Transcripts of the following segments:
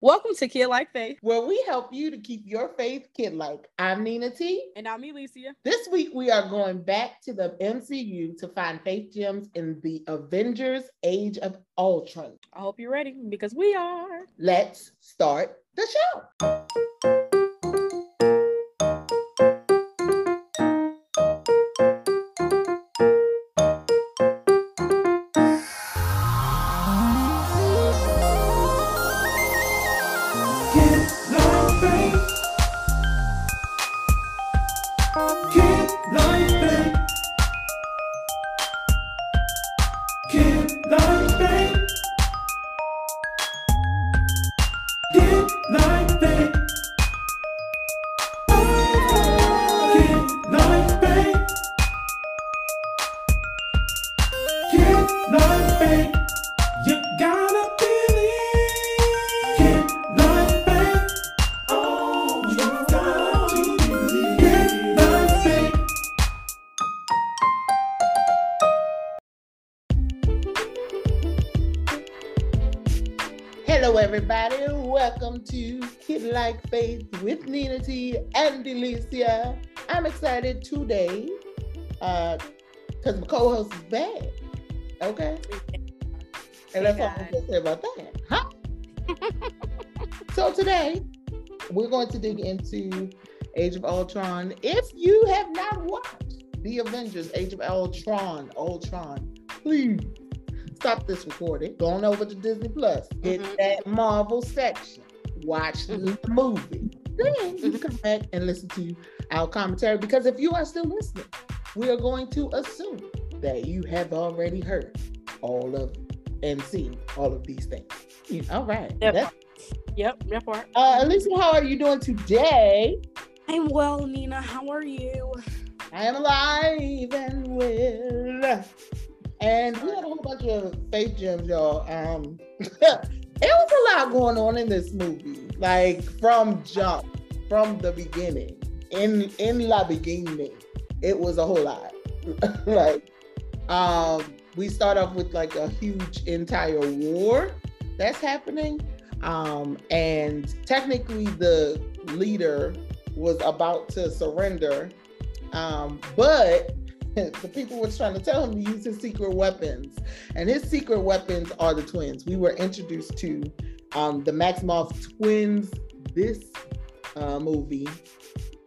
Welcome to Kid Like Faith, where we help you to keep your faith kid like. I'm Nina T. And I'm Elisa. This week we are going back to the MCU to find faith gems in the Avengers Age of Ultron. I hope you're ready because we are. Let's start the show. Delicia. I'm excited today because uh, my co-host is back. Okay, and that's all I'm going to say about that. Huh? so today we're going to dig into Age of Ultron. If you have not watched the Avengers: Age of Ultron, Ultron, please stop this recording, go on over to Disney Plus, hit mm-hmm. that Marvel section, watch mm-hmm. the movie. Then you can come back and listen to our commentary because if you are still listening, we are going to assume that you have already heard all of and seen all of these things. All right. Yep. That's, yep. Yep. Uh, how are you doing today? I'm well, Nina. How are you? I am alive and well. And we had a whole bunch of faith gems, y'all. Um, it was a lot going on in this movie, like from jump, from the beginning. In in la beginning, it was a whole lot. like, um, we start off with like a huge entire war that's happening, um, and technically the leader was about to surrender, um, but the people were trying to tell him to use his secret weapons. And his secret weapons are the twins. We were introduced to um, the Maximoff twins this uh, movie.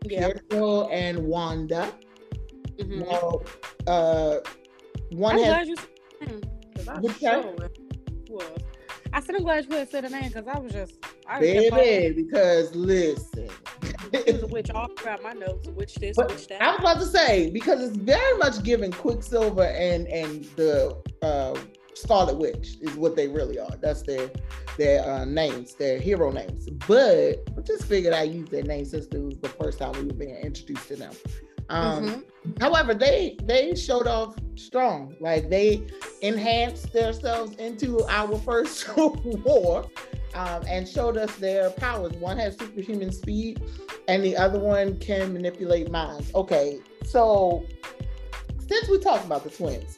Yeah. Pietro and Wanda. Mm-hmm. Now, uh, one I'm has. Glad you, hmm, sure I said I'm glad you had said a name because I was just. I Baby, because listen. was witch all throughout my notes. which this, but witch that. I was about to say because it's very much given Quicksilver and and the uh, Scarlet Witch is what they really are. That's their their uh, names, their hero names. But I just figured I used their name since it was the first time we were being introduced to them. Um, mm-hmm. However, they they showed off strong. Like they enhanced themselves into our first war um, and showed us their powers. One has superhuman speed, and the other one can manipulate minds. Okay, so since we talked about the twins,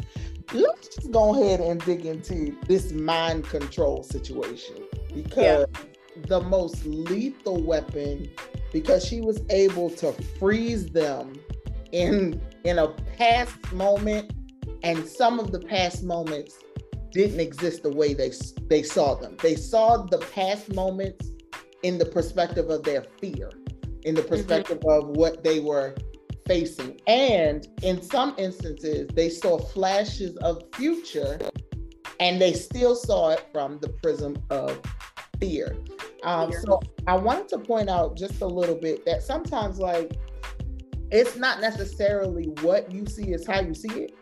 let's just go ahead and dig into this mind control situation because yeah. the most lethal weapon, because she was able to freeze them in in a past moment, and some of the past moments didn't exist the way they they saw them. They saw the past moments in the perspective of their fear, in the mm-hmm. perspective mm-hmm. of what they were facing. And in some instances, they saw flashes of future and they still saw it from the prism of fear. Um, fear. So I wanted to point out just a little bit that sometimes, like, it's not necessarily what you see, is how you see it.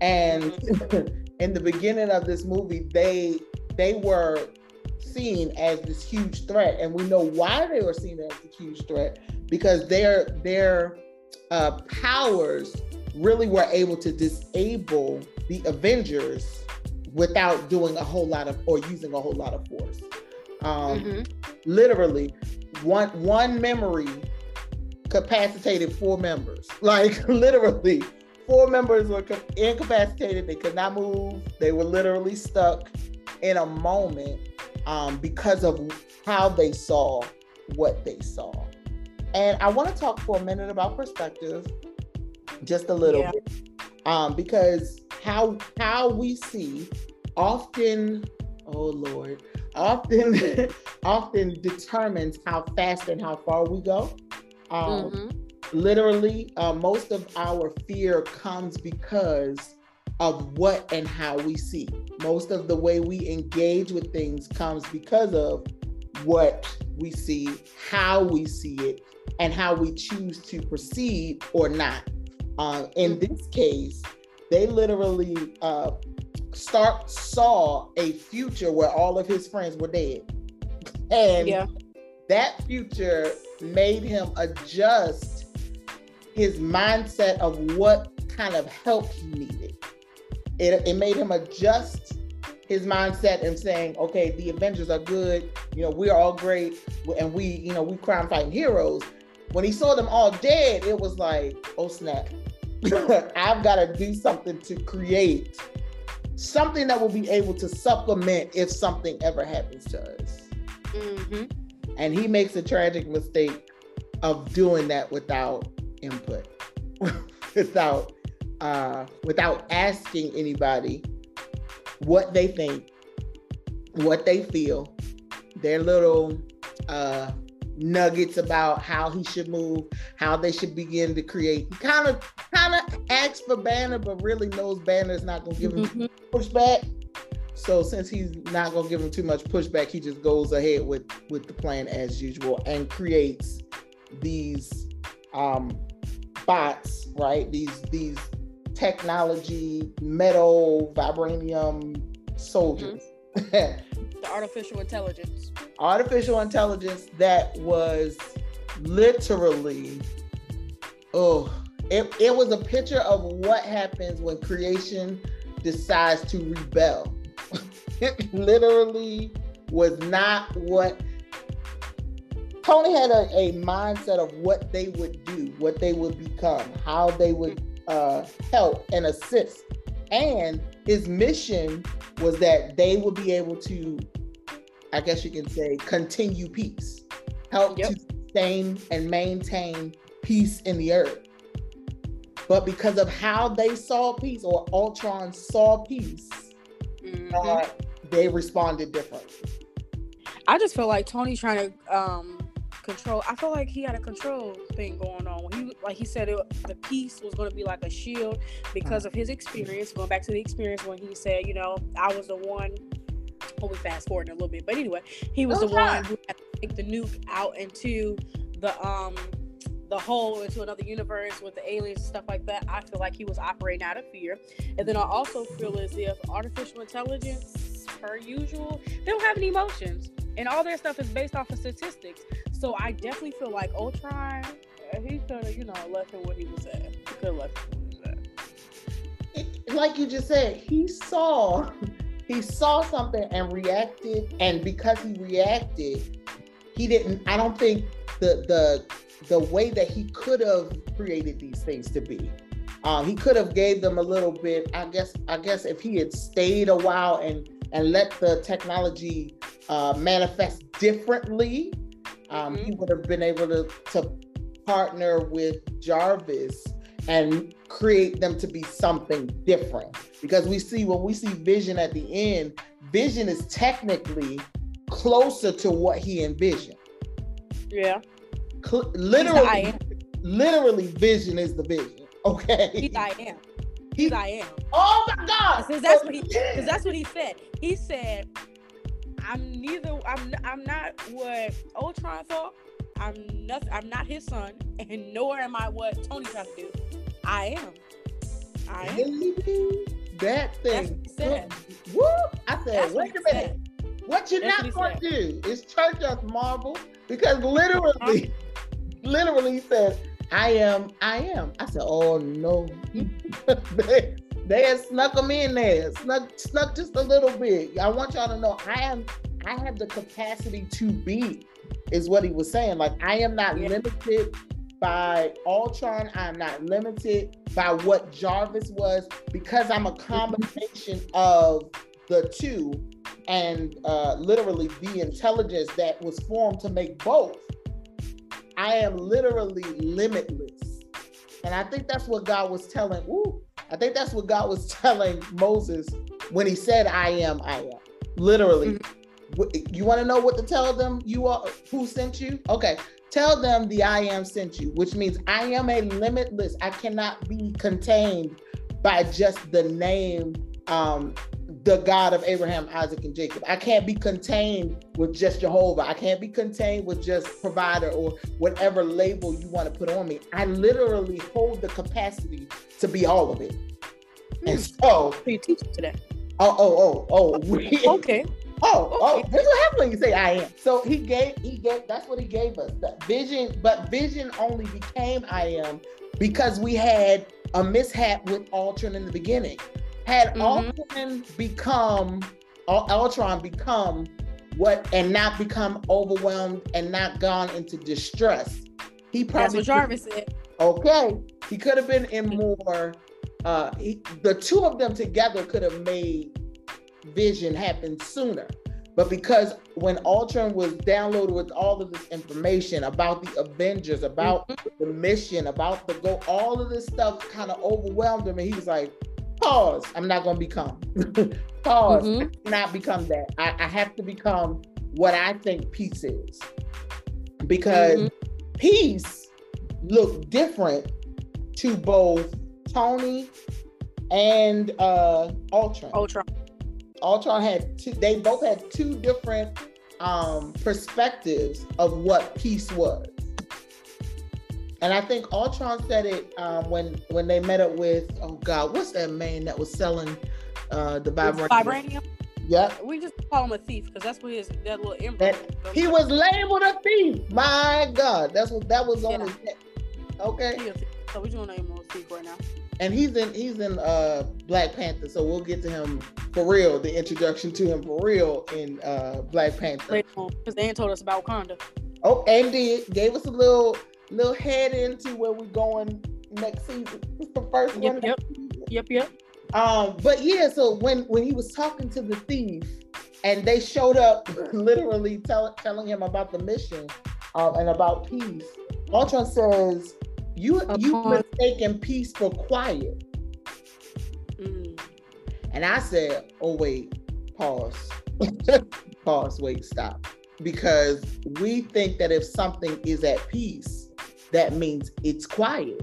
And in the beginning of this movie, they they were seen as this huge threat, and we know why they were seen as a huge threat because their their uh, powers really were able to disable the Avengers without doing a whole lot of or using a whole lot of force. Um, mm-hmm. Literally, one one memory capacitated four members. Like literally, four members were incapacitated. They could not move. They were literally stuck in a moment um, because of how they saw what they saw. And I want to talk for a minute about perspective, just a little yeah. bit, um, because how how we see often, oh Lord, often often determines how fast and how far we go. Um, mm-hmm. Literally, uh, most of our fear comes because of what and how we see. Most of the way we engage with things comes because of what we see, how we see it, and how we choose to proceed or not. Uh, in mm-hmm. this case, they literally uh, Stark saw a future where all of his friends were dead, and yeah. that future made him adjust his mindset of what kind of help he needed. It, it made him adjust his mindset and saying, okay, the Avengers are good, you know, we're all great, and we, you know, we crime fighting heroes. When he saw them all dead, it was like, oh snap, I've got to do something to create something that will be able to supplement if something ever happens to us. Mm-hmm. And he makes a tragic mistake of doing that without input, without uh, without asking anybody what they think, what they feel, their little uh, nuggets about how he should move, how they should begin to create. He kind of kind of asks for Banner, but really knows Banner is not going to give him mm-hmm. pushback. So since he's not going to give him too much pushback, he just goes ahead with with the plan as usual and creates these um, bots, right? These these technology, metal, vibranium soldiers. Mm-hmm. the artificial intelligence. Artificial intelligence that was literally, oh, it, it was a picture of what happens when creation decides to rebel. it literally was not what Tony had a, a mindset of what they would do, what they would become, how they would uh, help and assist. And his mission was that they would be able to, I guess you can say, continue peace, help yep. to sustain and maintain peace in the earth. But because of how they saw peace or Ultron saw peace, mm-hmm. uh, they responded differently. I just feel like Tony trying to um, control. I felt like he had a control thing going on. When he, like he said, it, the peace was going to be like a shield because of his experience. Going back to the experience when he said, you know, I was the one. Oh, we fast forward a little bit, but anyway, he was okay. the one who had to take the nuke out into the um the hole into another universe with the aliens and stuff like that. I feel like he was operating out of fear. And then I also feel as if artificial intelligence, per usual, they don't have any emotions. And all their stuff is based off of statistics. So I definitely feel like Ultron, he could have, you know, left him where he was at. He could have left him where he was at. like you just said, he saw he saw something and reacted, and because he reacted, he didn't. I don't think the the the way that he could have created these things to be. Um, he could have gave them a little bit. I guess. I guess if he had stayed a while and and let the technology uh, manifest differently, um, mm-hmm. he would have been able to to partner with Jarvis and create them to be something different. Because we see when we see Vision at the end, Vision is technically closer to what he envisioned. Yeah. Cl- literally, literally, Vision is the vision. Okay. He's I am. He's I am. Oh my God. Because that's what he. Because that's what he said. He said, "I'm neither. I'm. I'm not what Ultron thought. I'm nothing. I'm not his son, and nor am I what Tony tried to do. I am. I am. That thing. Whoop! I said, that's wait a minute. Said. What you're that's not going to do is church us, Marvel, because literally, literally he said, I am, I am. I said, oh no. they, they had snuck them in there, snuck, snuck just a little bit. I want y'all to know I am, I have the capacity to be, is what he was saying. Like I am not yeah. limited by Ultron. I'm not limited by what Jarvis was because I'm a combination of the two. and uh, literally the intelligence that was formed to make both, I am literally limitless. And I think that's what God was telling. Ooh, I think that's what God was telling Moses when he said, I am, I am. Literally. Mm-hmm. You want to know what to tell them? You are who sent you? Okay. Tell them the I am sent you, which means I am a limitless. I cannot be contained by just the name um, the God of Abraham, Isaac, and Jacob. I can't be contained with just Jehovah. I can't be contained with just provider or whatever label you want to put on me. I literally hold the capacity to be all of it. And hmm. so you teach today. Oh, oh, oh, oh. We, okay. Oh, oh, this is what happens when you say I am. So he gave, he gave, that's what he gave us. That vision, but vision only became I am because we had a mishap with Ultron in the beginning. Had mm-hmm. Ultron become Ultron become what and not become overwhelmed and not gone into distress, he probably That's what Jarvis said. Okay, he could have been in more. Uh, he, the two of them together could have made Vision happen sooner. But because when Ultron was downloaded with all of this information about the Avengers, about mm-hmm. the mission, about the go, all of this stuff kind of overwhelmed him, and he was like, pause. I'm not going to become. pause. Mm-hmm. not become that. I, I, have to become what I think peace is. Because mm-hmm. peace looked different to both Tony and uh Ultron. Ultron. Ultron had two, they both had two different um perspectives of what peace was. And I think Ultron said it um, when when they met up with oh god, what's that man that was selling uh, the vibranium? Vibranium. Yeah. We just call him a thief because that's what his that little emblem. he was labeled a thief. My God, that's what that was on yeah. his neck. Okay. So we just want to name him a thief right now. And he's in he's in uh Black Panther, so we'll get to him for real. The introduction to him for real in uh Black Panther. Because they ain't told us about Wakanda. Oh, and did gave us a little little head into where we're going next season. It's the first yep, one. Yep. Yep. Yep. Um, but yeah, so when when he was talking to the thief and they showed up literally tell, telling him about the mission um, and about peace, Ultron says, You you mistaken peace for quiet. Mm. And I said, Oh wait, pause. pause, wait, stop. Because we think that if something is at peace, that means it's quiet.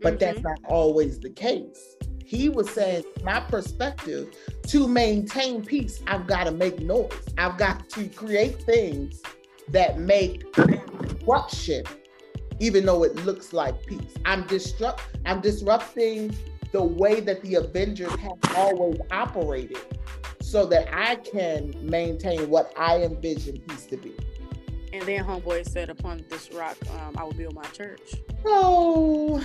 But mm-hmm. that's not always the case. He was saying, my perspective, to maintain peace, I've got to make noise. I've got to create things that make disruption, even though it looks like peace. I'm disrupt I'm disrupting the way that the Avengers have always operated so that I can maintain what I envision peace to be. And then Homeboy said, Upon this rock, um, I will build my church. Oh.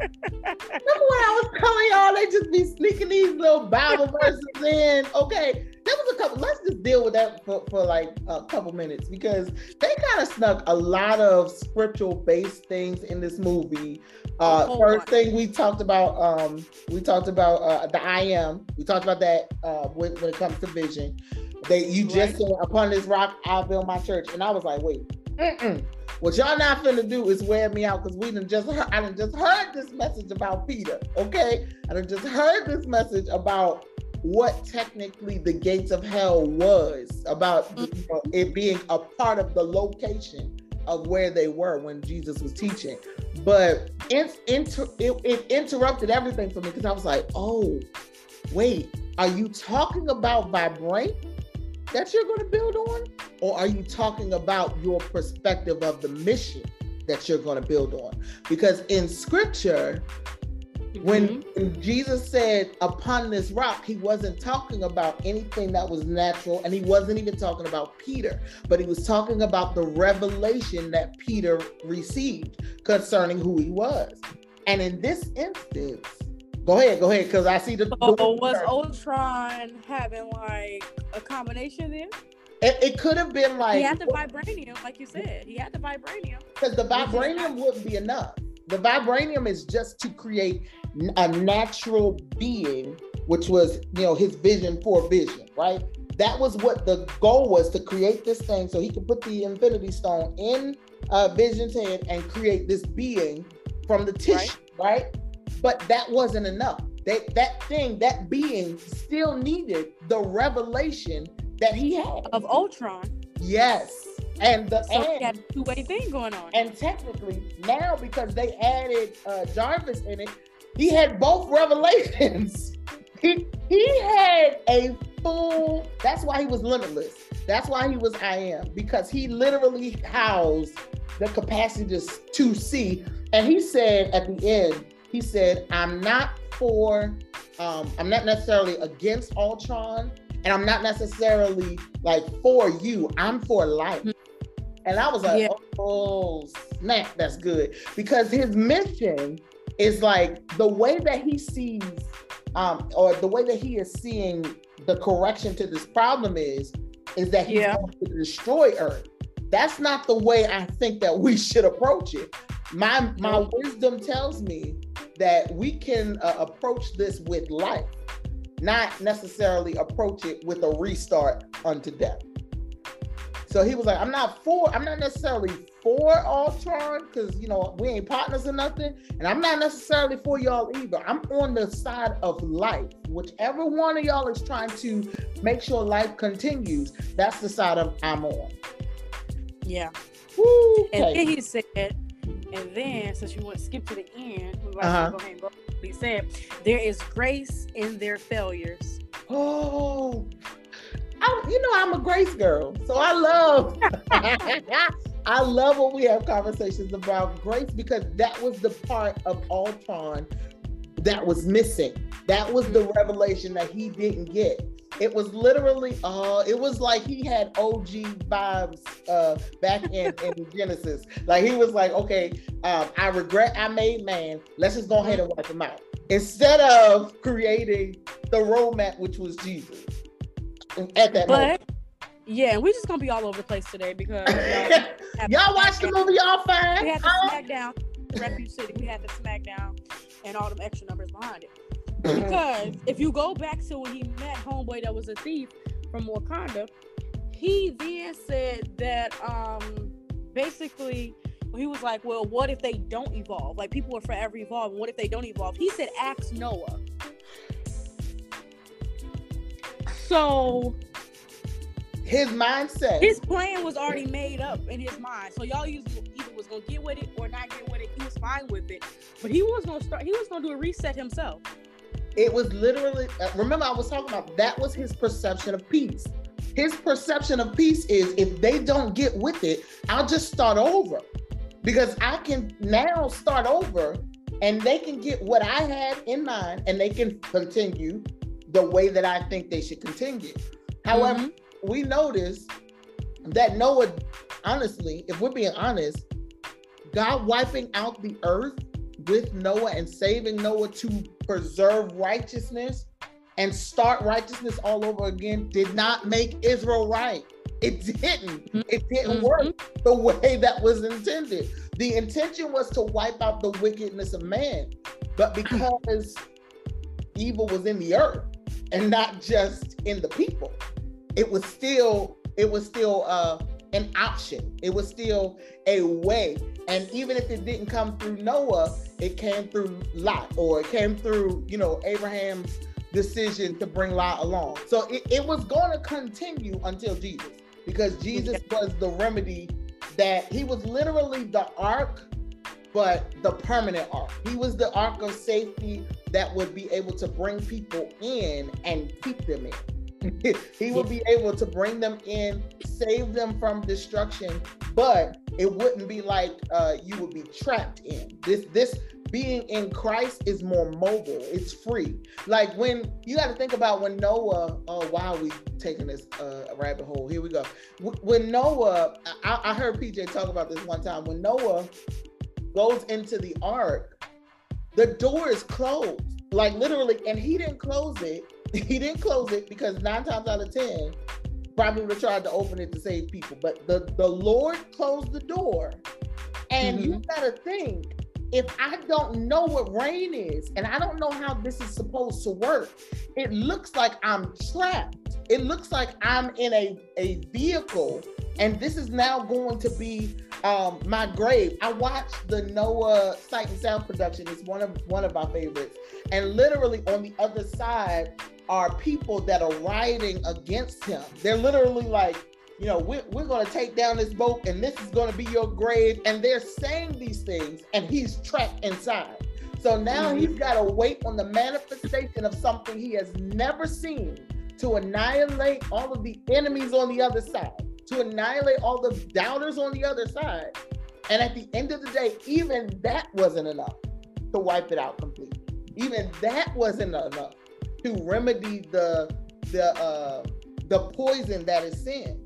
Remember when I was telling y'all they just be sneaking these little Bible verses in? Okay, there was a couple. Let's just deal with that for, for like a couple minutes because they kind of snuck a lot of scriptural based things in this movie. Uh, oh, first thing we talked about, um, we talked about uh, the I am. We talked about that uh, when, when it comes to vision. They you just right. said upon this rock I'll build my church, and I was like, wait, mm-mm. what y'all not finna do is wear me out because we done just heard, I done just heard this message about Peter. Okay, I done just heard this message about what technically the gates of hell was about mm-hmm. you know, it being a part of the location of where they were when Jesus was teaching. But it, inter- it, it interrupted everything for me because I was like, oh, wait, are you talking about vibrate? That you're going to build on? Or are you talking about your perspective of the mission that you're going to build on? Because in scripture, when, mm-hmm. when, Jesus said, upon this rock, he wasn't talking about anything that was natural, and he wasn't even talking about Peter, but he was talking about the revelation that Peter received concerning who he was. And in this instance, Go ahead, go ahead, because I see the. So the was Ultron having like a combination then? It, it could have been like he had the vibranium, like you said. He had the vibranium. Because the vibranium wouldn't be enough. The vibranium is just to create a natural being which was you know his vision for vision, right? That was what the goal was to create this thing so he could put the Infinity Stone in uh, Vision's head and create this being from the tissue, right? right? But that wasn't enough. That that thing, that being, still needed the revelation that he had of Ultron. Yes. And the so and, had a two-way thing going on. And technically, now because they added uh, Jarvis in it, he had both revelations. he he had a full. That's why he was limitless. That's why he was I am because he literally housed the capacity to see. And he said at the end, he said, "I'm not for. Um, I'm not necessarily against Ultron." and I'm not necessarily like for you. I'm for life. And I was like, yeah. oh snap, that's good. Because his mission is like the way that he sees, um, or the way that he is seeing the correction to this problem is, is that he's yeah. going to destroy Earth. That's not the way I think that we should approach it. My my wisdom tells me that we can uh, approach this with life not necessarily approach it with a restart unto death. So he was like, I'm not for, I'm not necessarily for Ultron because you know we ain't partners or nothing, and I'm not necessarily for y'all either. I'm on the side of life. Whichever one of y'all is trying to make sure life continues, that's the side of I'm on. Yeah. Woo. And then he said, and then since you want to skip to the end, we're uh-huh. go ahead and said, There is grace in their failures. Oh, I, you know, I'm a grace girl. So I love, I love when we have conversations about grace because that was the part of Ultron that was missing. That was the revelation that he didn't get. It was literally, uh, it was like he had OG vibes uh, back in, in Genesis. Like he was like, okay, um, I regret I made man. Let's just go ahead and wipe him out. Instead of creating the roadmap, which was Jesus at that but, moment. Yeah, we're just gonna be all over the place today because y'all, y'all watched the movie, y'all fine. We had the uh, SmackDown, Refuge City. We had the SmackDown, and all them extra numbers behind it. Because if you go back to when he met homeboy that was a thief from Wakanda, he then said that um basically he was like, Well, what if they don't evolve? Like people are forever evolving. What if they don't evolve? He said, Ask Noah. So his mindset, his plan was already made up in his mind. So y'all either was gonna get with it or not get with it. He was fine with it, but he was gonna start. He was gonna do a reset himself. It was literally, uh, remember, I was talking about that was his perception of peace. His perception of peace is if they don't get with it, I'll just start over because I can now start over and they can get what I had in mind and they can continue the way that I think they should continue. However, mm-hmm. we notice that Noah, honestly, if we're being honest, God wiping out the earth with Noah and saving Noah to preserve righteousness and start righteousness all over again did not make Israel right. It didn't. It didn't work mm-hmm. the way that was intended. The intention was to wipe out the wickedness of man, but because evil was in the earth and not just in the people, it was still it was still uh, an option. It was still a way. And even if it didn't come through Noah, it came through Lot or it came through, you know, Abraham's decision to bring Lot along. So it, it was going to continue until Jesus because Jesus was the remedy that he was literally the ark, but the permanent ark. He was the ark of safety that would be able to bring people in and keep them in. he will be able to bring them in, save them from destruction, but it wouldn't be like uh, you would be trapped in. This this being in Christ is more mobile. It's free. Like when you got to think about when Noah. Oh, why are we taking this uh, rabbit hole? Here we go. When Noah, I, I heard PJ talk about this one time. When Noah goes into the ark, the door is closed, like literally, and he didn't close it he didn't close it because nine times out of ten, probably would have tried to open it to save people. But the, the Lord closed the door. And mm-hmm. you gotta think if I don't know what rain is and I don't know how this is supposed to work, it looks like I'm trapped. It looks like I'm in a, a vehicle and this is now going to be um, my grave. I watched the Noah Sight and Sound production. It's one of one of my favorites. And literally on the other side are people that are rioting against him. They're literally like, you know, we're, we're going to take down this boat and this is going to be your grave. And they're saying these things and he's trapped inside. So now mm-hmm. he's got to wait on the manifestation of something he has never seen to annihilate all of the enemies on the other side, to annihilate all the doubters on the other side. And at the end of the day, even that wasn't enough to wipe it out completely. Even that wasn't enough to remedy the the uh, the poison that is sin.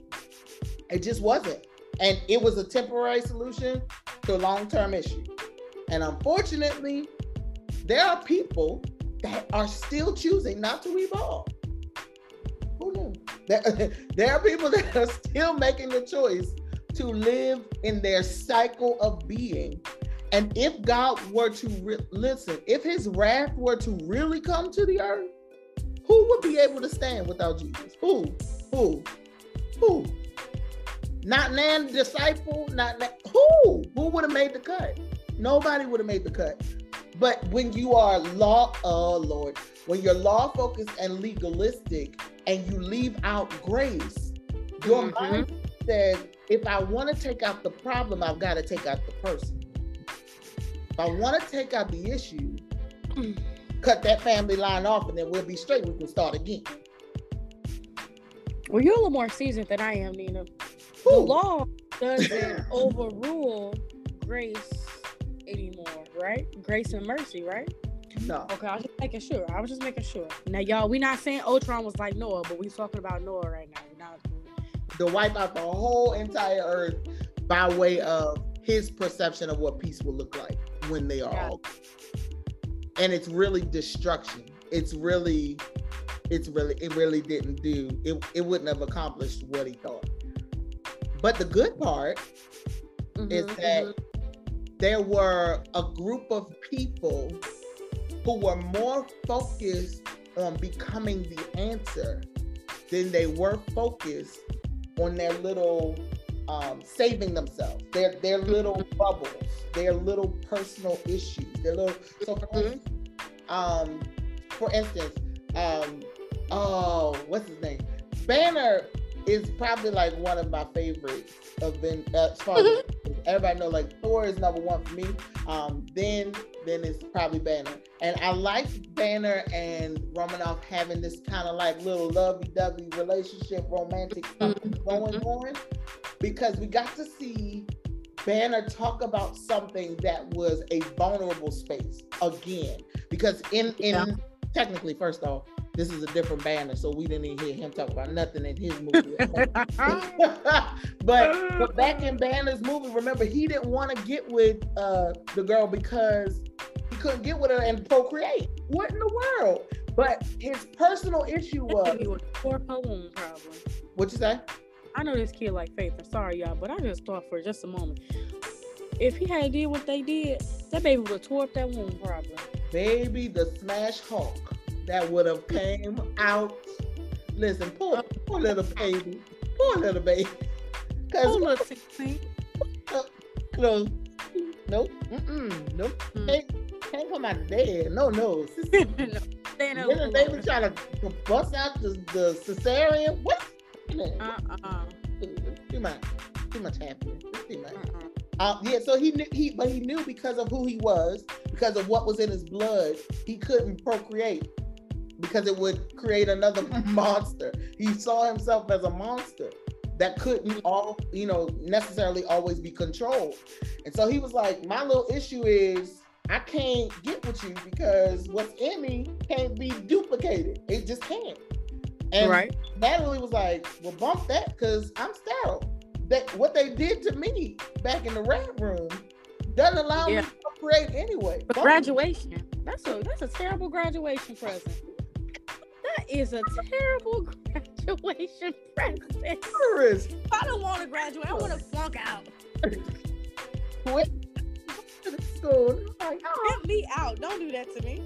It just wasn't. And it was a temporary solution to a long term issue. And unfortunately, there are people that are still choosing not to evolve. Who knew? There, are people that are still making the choice to live in their cycle of being. And if God were to re- listen, if his wrath were to really come to the earth, who would be able to stand without Jesus? Who? Who? Who? Not Nan disciple, not who? Who would have made the cut? Nobody would have made the cut. But when you are law, oh Lord, when you're law focused and legalistic and you leave out grace, your mm-hmm. mind says, if I want to take out the problem, I've got to take out the person. If I want to take out the issue, cut that family line off and then we'll be straight. We can start again. Well, you're a little more seasoned than I am, Nina. The law doesn't overrule grace anymore, right? Grace and mercy, right? No. Okay, I was just making sure. I was just making sure. Now, y'all, we not saying Ultron was like Noah, but we talking about Noah right now. We're not to wipe out the whole entire earth by way of his perception of what peace will look like when they are all. And it's really destruction. It's really, it's really, it really didn't do. It, it wouldn't have accomplished what he thought. But the good part mm-hmm, is that mm-hmm. There were a group of people who were more focused on becoming the answer than they were focused on their little um, saving themselves, their their little mm-hmm. bubbles, their little personal issues, their little. So for mm-hmm. instance, um, for instance, um, oh, what's his name? Banner is probably like one of my favorites of Ben. Uh, as far as mm-hmm. everybody know, like Thor is number one for me. Um, then then it's probably Banner, and I like Banner and Romanoff having this kind of like little lovey-dovey relationship, romantic mm-hmm. going on, because we got to see Banner talk about something that was a vulnerable space again. Because in in yeah. technically, first off, this is a different banner, so we didn't even hear him talk about nothing in his movie. but but back in Banner's movie, remember he didn't want to get with uh, the girl because he couldn't get with her and procreate. What in the world? But his personal issue was poor problem. What you say? I know this kid like Faith. I'm sorry, y'all, but I just thought for just a moment. If he had did what they did, that baby would have tore up that womb problem. Baby, the smash Hulk that would have came out. Listen, poor, poor little baby, poor little baby. Poor little sixteen. No, nope, mm-mm, nope. Mm. Can't, can't come out dead. No, no. no. Little baby trying to bust out the, the cesarean. What? Uh-uh. Too much. Too much happening. Too much. Uh-uh. Uh, yeah, so he knew he, but he knew because of who he was, because of what was in his blood, he couldn't procreate because it would create another monster. He saw himself as a monster that couldn't all, you know, necessarily always be controlled. And so he was like, my little issue is I can't get with you because what's in me can't be duplicated. It just can't. And right. Natalie was like, well, bump that because I'm sterile. That what they did to me back in the Red Room doesn't allow yeah. me to create anyway. But graduation. That's a that's a terrible graduation present. That is a terrible graduation present. I don't want to graduate. I want to flunk out. Quit school. Like, oh. Get me out. Don't do that to me.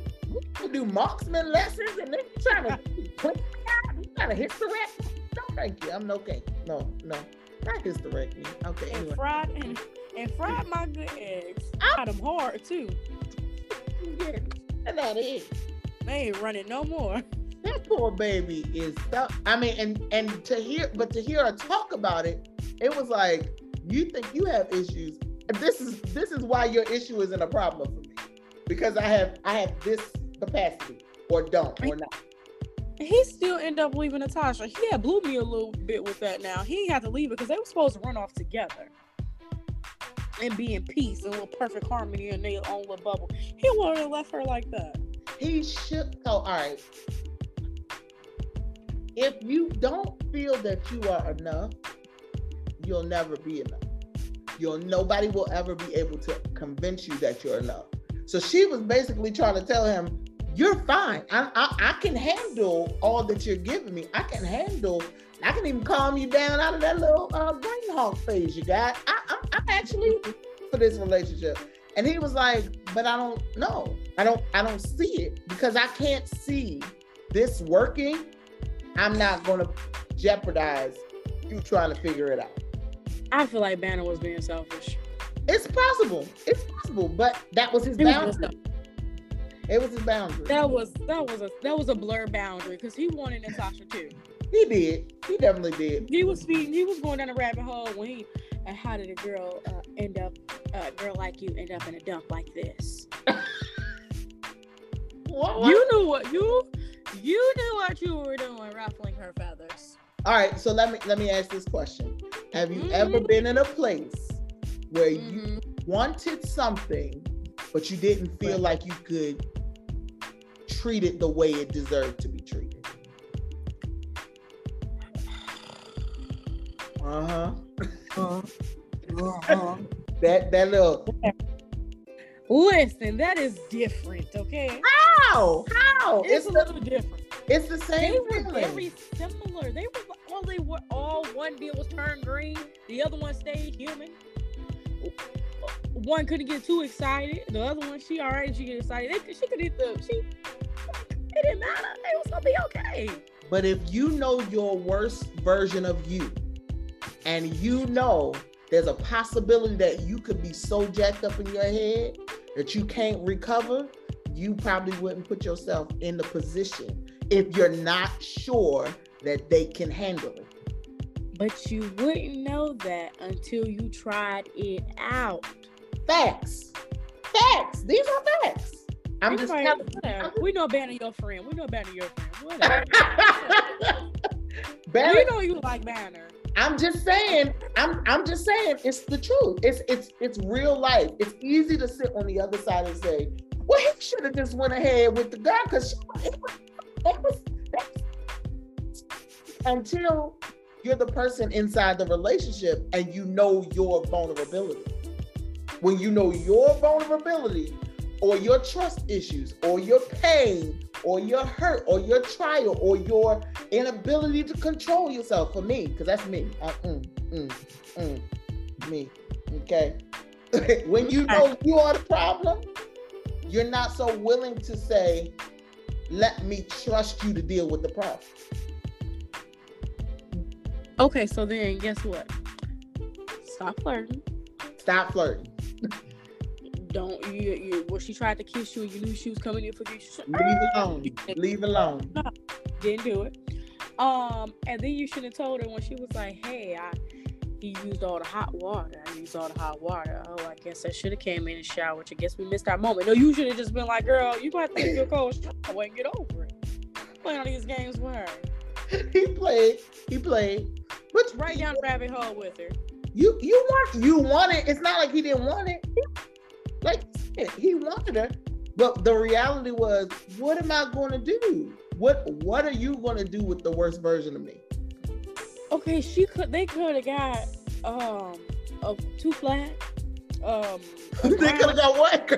You do marksman lessons and then you trying to put you trying to hysterect? No, thank you. I'm okay. No, no. Not hysterect me. Okay. And Anyway. fried and, and fried my good eggs. I got them hard too. Yeah, that's. They ain't running no more. Poor baby is stuck. I mean, and and to hear, but to hear her talk about it, it was like you think you have issues. This is this is why your issue isn't a problem for me, because I have I have this capacity or don't or not. He still end up leaving Natasha. He had blew me a little bit with that now. He had to leave it because they were supposed to run off together and be in peace and little perfect harmony in their own little bubble. He wouldn't have left her like that. He should. Oh, all right. If you don't feel that you are enough, you'll never be enough. You'll nobody will ever be able to convince you that you're enough. So she was basically trying to tell him, "You're fine. I, I, I can handle all that you're giving me. I can handle. I can even calm you down out of that little uh, brain hog phase you got. I, I'm, I'm actually for this relationship." And he was like, "But I don't know. I don't. I don't see it because I can't see this working. I'm not going to jeopardize you trying to figure it out." I feel like Banner was being selfish. It's possible. It's possible, but that was his He was just boundary. It was his boundary. That was that was a that was a blur boundary because he wanted Natasha too. He did. He definitely did. He was feeding. He was going down a rabbit hole when he. And how did a girl uh, end up? A girl like you end up in a dump like this? What- what? You knew what you you knew what you were doing, ruffling her feathers. All right. So let me let me ask this question: Have you Mhm. ever been in a place where you Mhm. wanted something, but you didn't feel like you could treat it the way it deserved to be treated? Uh-huh. Uh huh. That that little Listen, that is different, okay? how how It's, it's a little different. it's the same. They same were feeling. very similar. They were all they were all one deal was turned green, the other one stayed human. One couldn't get too excited. The other one, she alright, she get excited. They, she could eat the she. It didn't matter. It was gonna be okay. But if you know your worst version of you, and you know there's a possibility that you could be so jacked up in your head that you can't recover, you probably wouldn't put yourself in the position if you're not sure that they can handle it. But you wouldn't know that until you tried it out. Facts. Facts. These are facts. I'm just telling whatever. We know Banner your friend. We know Banner your friend. Whatever. Barry, we know you like Banner. I'm just saying, I'm I'm just saying it's the truth. It's it's it's real life. It's easy to sit on the other side and say, well, he should have just went ahead with the guy because was until you're the person inside the relationship and you know your vulnerability. When you know your vulnerability or your trust issues or your pain or your hurt or your trial or your inability to control yourself for me, because that's me. I, mm, mm, mm, me. Okay. when you know you are the problem, you're not so willing to say, let me trust you to deal with the problem. Okay, so then guess what? Stop flirting. Stop flirting. Don't you you when she tried to kiss you and you knew she was coming in for you, Leave alone. Leave alone. didn't do it. Um, and then you should have told her when she was like, "Hey, I he used all the hot water. I used all the hot water. Oh, I guess I should have came in and showered. I guess we missed our moment. No, you should have just been like, girl, you got to take your cold shower and get over it. Playing all these games with her. he played. He played. Which Right down rabbit hole with her. You you want you want it. It's not like he didn't want it. Like he wanted her, but the reality was, what am I going to do? What what are you going to do with the worst version of me? Okay, she could. They could have got um a two flat. Um, they could have got what?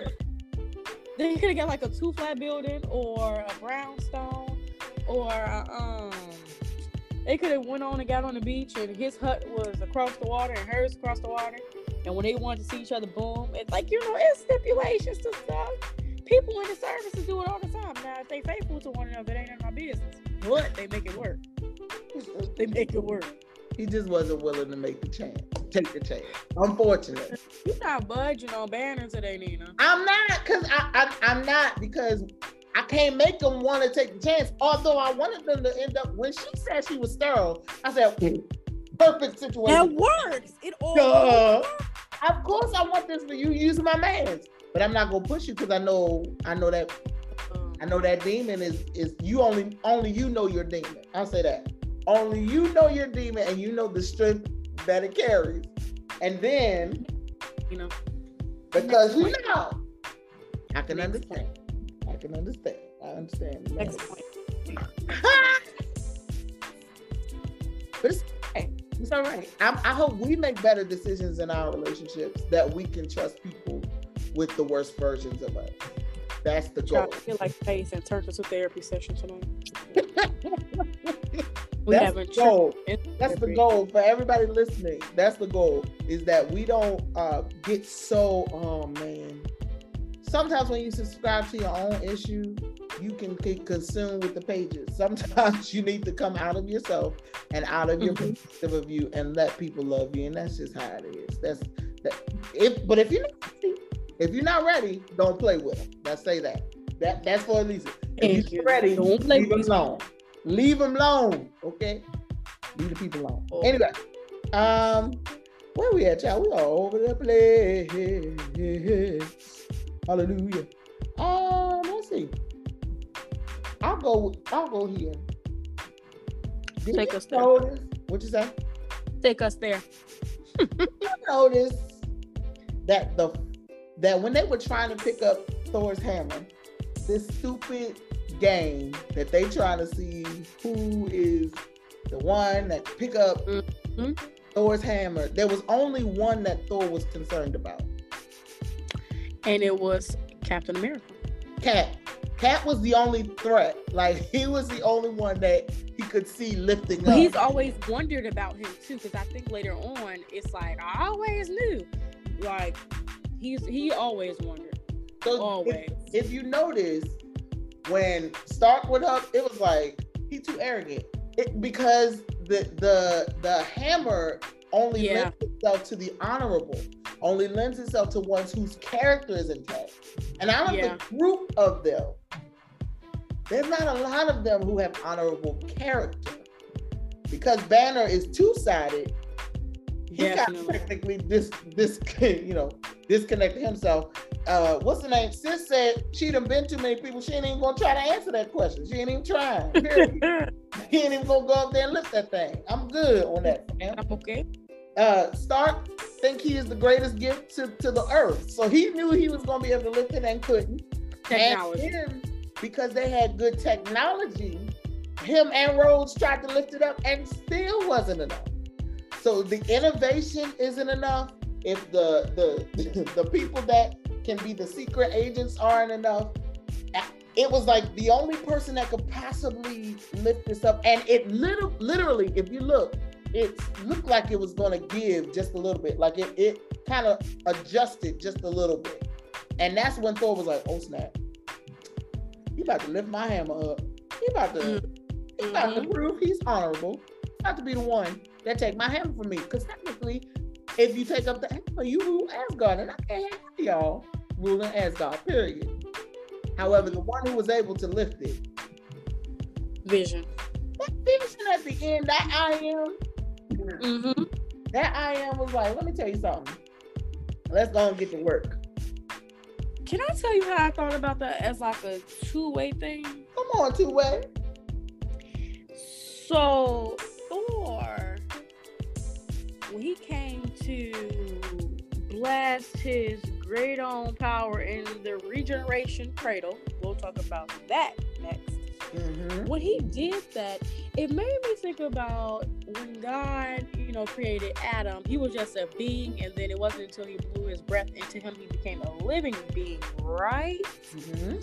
They could have got like a two flat building or a brownstone or a, um they could have went on and got on the beach and his hut was across the water and hers across the water and when they wanted to see each other boom it's like you know it's stipulations to stuff People in the services do it all the time. Now, if they faithful to one another, it ain't in my business. But they make it work. they make it work. He just wasn't willing to make the chance, take the chance. Unfortunate. You're not budging on banners today, Nina. I'm not, cause I, I I'm not because I can't make them want to take the chance. Although I wanted them to end up when she said she was sterile, I said perfect situation. That works. It all. Duh. Of course, I want this for you using my man's, but I'm not gonna push you because I know I know that I know that demon is is you only only you know your demon. I'll say that. Only you know your demon and you know the strength that it carries. And then you know because you know I can understand. I can understand. I understand. Next point. but it's it's all right. I, I hope we make better decisions in our relationships that we can trust people with the worst versions of us. That's the goal. I feel like face and turn to therapy session tonight. we That's the goal. That's the goal for everybody listening. That's the goal is that we don't uh, get so oh man. Sometimes when you subscribe to your own issue, you can get consumed with the pages. Sometimes you need to come out of yourself and out of your mm-hmm. perspective of you and let people love you. And that's just how it is. That's that if but if you're not ready, if you're not ready, don't play with them. Let's say that. That that's for Elisa. If you're ready, don't play leave them alone. Leave them alone. Okay? Leave the people alone. Oh. Anyway, um, where we at, y'all? We all over the place. Hallelujah. Um, let's see. I'll go. I'll go here. Did Take us there. What you say? Take us there. you notice that the that when they were trying to pick up Thor's hammer, this stupid game that they trying to see who is the one that pick up mm-hmm. Thor's hammer. There was only one that Thor was concerned about, and it was Captain America. Cat. Cat was the only threat. Like he was the only one that he could see lifting but up. He's always wondered about him too, because I think later on it's like I always knew. Like he's he always wondered. So always. If, if you notice, when Stark went up, it was like he too arrogant. It, because the the the hammer only yeah. lends itself to the honorable, only lends itself to ones whose character is intact. And out of yeah. the group of them, there's not a lot of them who have honorable character. Because Banner is two-sided, he got technically this this you know disconnected himself. Uh, what's the name? Sis said she done been too many people. She ain't even gonna try to answer that question. She ain't even trying. he ain't even gonna go up there and lift that thing. I'm good on that. Man. I'm okay. Uh, Stark think he is the greatest gift to, to the earth. So he knew he was gonna be able to lift it and couldn't. Technology. And then, because they had good technology, him and Rhodes tried to lift it up and still wasn't enough. So the innovation isn't enough. If the the the people that can be the secret agents aren't enough, it was like the only person that could possibly lift this up. And it little literally, if you look, it looked like it was going to give just a little bit. Like it it kind of adjusted just a little bit. And that's when Thor was like, "Oh snap! You about to lift my hammer up. He about to, mm-hmm. he about to mm-hmm. prove he's honorable. About to be the one that take my hammer from me. Because technically, if you take up the hammer, you rule Asgard, and I can't have y'all ruling Asgard. Period. However, the one who was able to lift it, Vision. That vision at the end, that I am. Mm-hmm. That I am was like, let me tell you something. Let's go and get to work. Can I tell you how I thought about that as like a two way thing? Come on, two way. So When he came to blast his great own power in the regeneration cradle, we'll talk about that next. Mm-hmm. When he did that, it made me think about when God, you know, created Adam. He was just a being, and then it wasn't until he blew his breath into him he became a living being, right? Mm-hmm.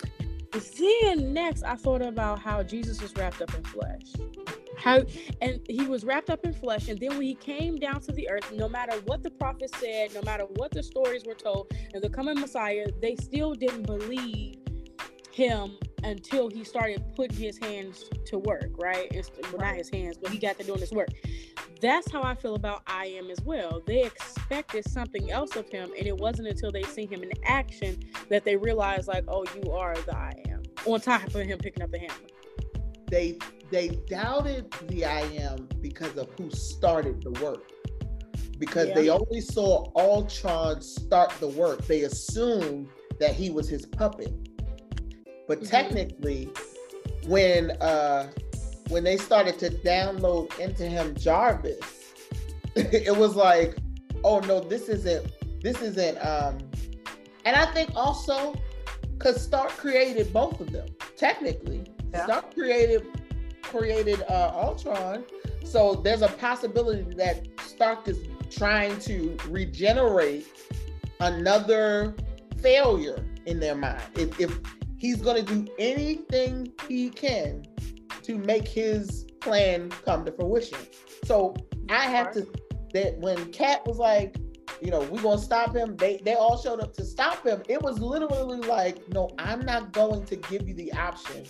Then next, I thought about how Jesus was wrapped up in flesh. How and he was wrapped up in flesh, and then when he came down to the earth, no matter what the prophets said, no matter what the stories were told, and the coming Messiah, they still didn't believe him until he started putting his hands to work, right? It's, well, not his hands, but he got to doing his work. That's how I feel about I am as well. They expected something else of him, and it wasn't until they see him in action that they realized, like, oh, you are the I am. On top of him picking up the hammer. They they doubted the I am because of who started the work. Because yeah. they only saw Ultron start the work. They assumed that he was his puppet. But mm-hmm. technically, when uh when they started to download into him Jarvis, it was like, oh no, this isn't this isn't um and I think also because Stark created both of them, technically. Yeah. Stark created created uh Ultron. So there's a possibility that Stark is trying to regenerate another failure in their mind. If, if he's going to do anything he can to make his plan come to fruition. So I have to that when Cat was like, you know, we're gonna stop him. They they all showed up to stop him. It was literally like, no, I'm not going to give you the option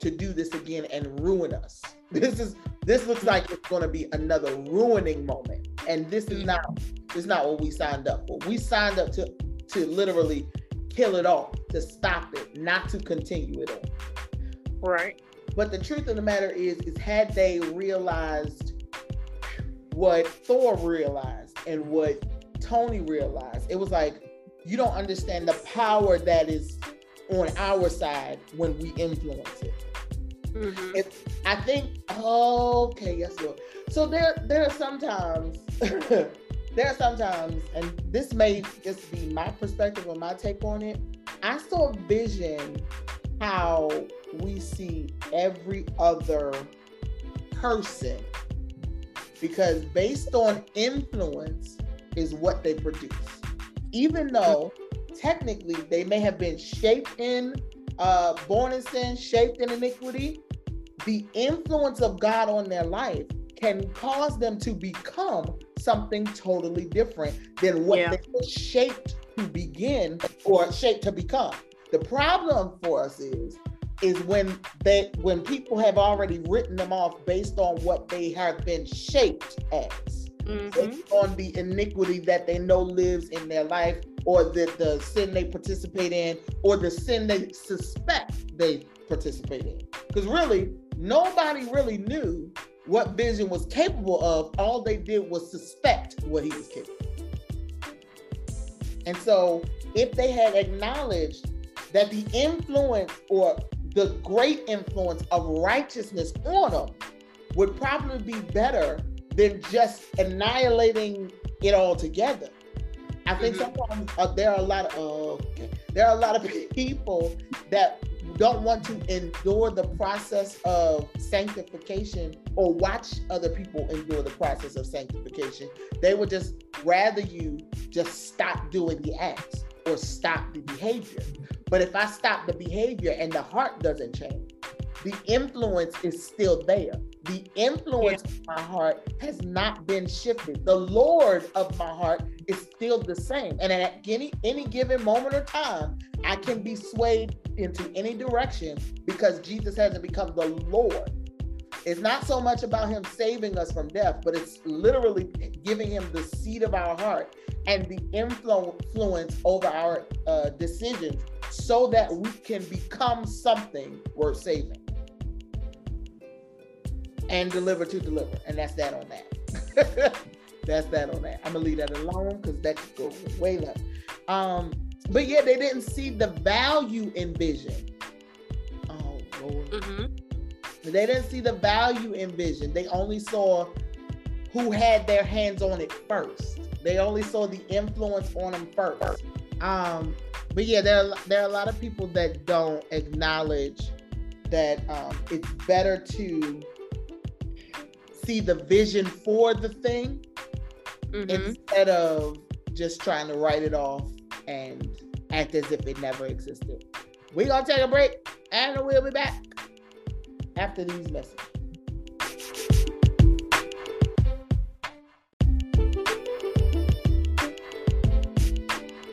to do this again and ruin us. This is this looks like it's gonna be another ruining moment. And this is mm-hmm. not this is not what we signed up for. We signed up to to literally kill it all, to stop it, not to continue it on. Right. But the truth of the matter is, is had they realized what Thor realized and what Tony realized, it was like you don't understand the power that is on our side when we influence it. Mm-hmm. If, I think, okay, yes, Lord. So there, there are sometimes there are sometimes, and this may just be my perspective or my take on it. I still vision how we see every other person because based on influence is what they produce. Even though technically they may have been shaped in, uh, born in sin, shaped in iniquity, the influence of God on their life can cause them to become something totally different than what yeah. they were shaped to begin or shaped to become. The problem for us is is when they when people have already written them off based on what they have been shaped as. Mm-hmm. on the iniquity that they know lives in their life or the, the sin they participate in or the sin they suspect they participate in. Because really, nobody really knew what Vision was capable of. All they did was suspect what he was capable. of. And so, if they had acknowledged that the influence or the great influence of righteousness on them would probably be better than just annihilating it all together. I think mm-hmm. sometimes uh, there are a lot of uh, there are a lot of people that don't want to endure the process of sanctification or watch other people endure the process of sanctification. They would just rather you just stop doing the acts or stop the behavior. But if I stop the behavior and the heart doesn't change, the influence is still there. The influence yeah. of my heart has not been shifted. The Lord of my heart is still the same. And at any any given moment or time, I can be swayed into any direction because Jesus hasn't become the Lord. It's not so much about him saving us from death, but it's literally giving him the seed of our heart and the influence over our uh, decisions so that we can become something worth saving and deliver to deliver. And that's that on that. that's that on that. I'm gonna leave that alone because that could go way left. Um, but yeah, they didn't see the value in vision. Oh Lord. Mm-hmm. They didn't see the value in vision. They only saw who had their hands on it first. They only saw the influence on them first. Um, but yeah, there are, there are a lot of people that don't acknowledge that um, it's better to see the vision for the thing mm-hmm. instead of just trying to write it off and act as if it never existed. We're gonna take a break and we'll be back after these messages.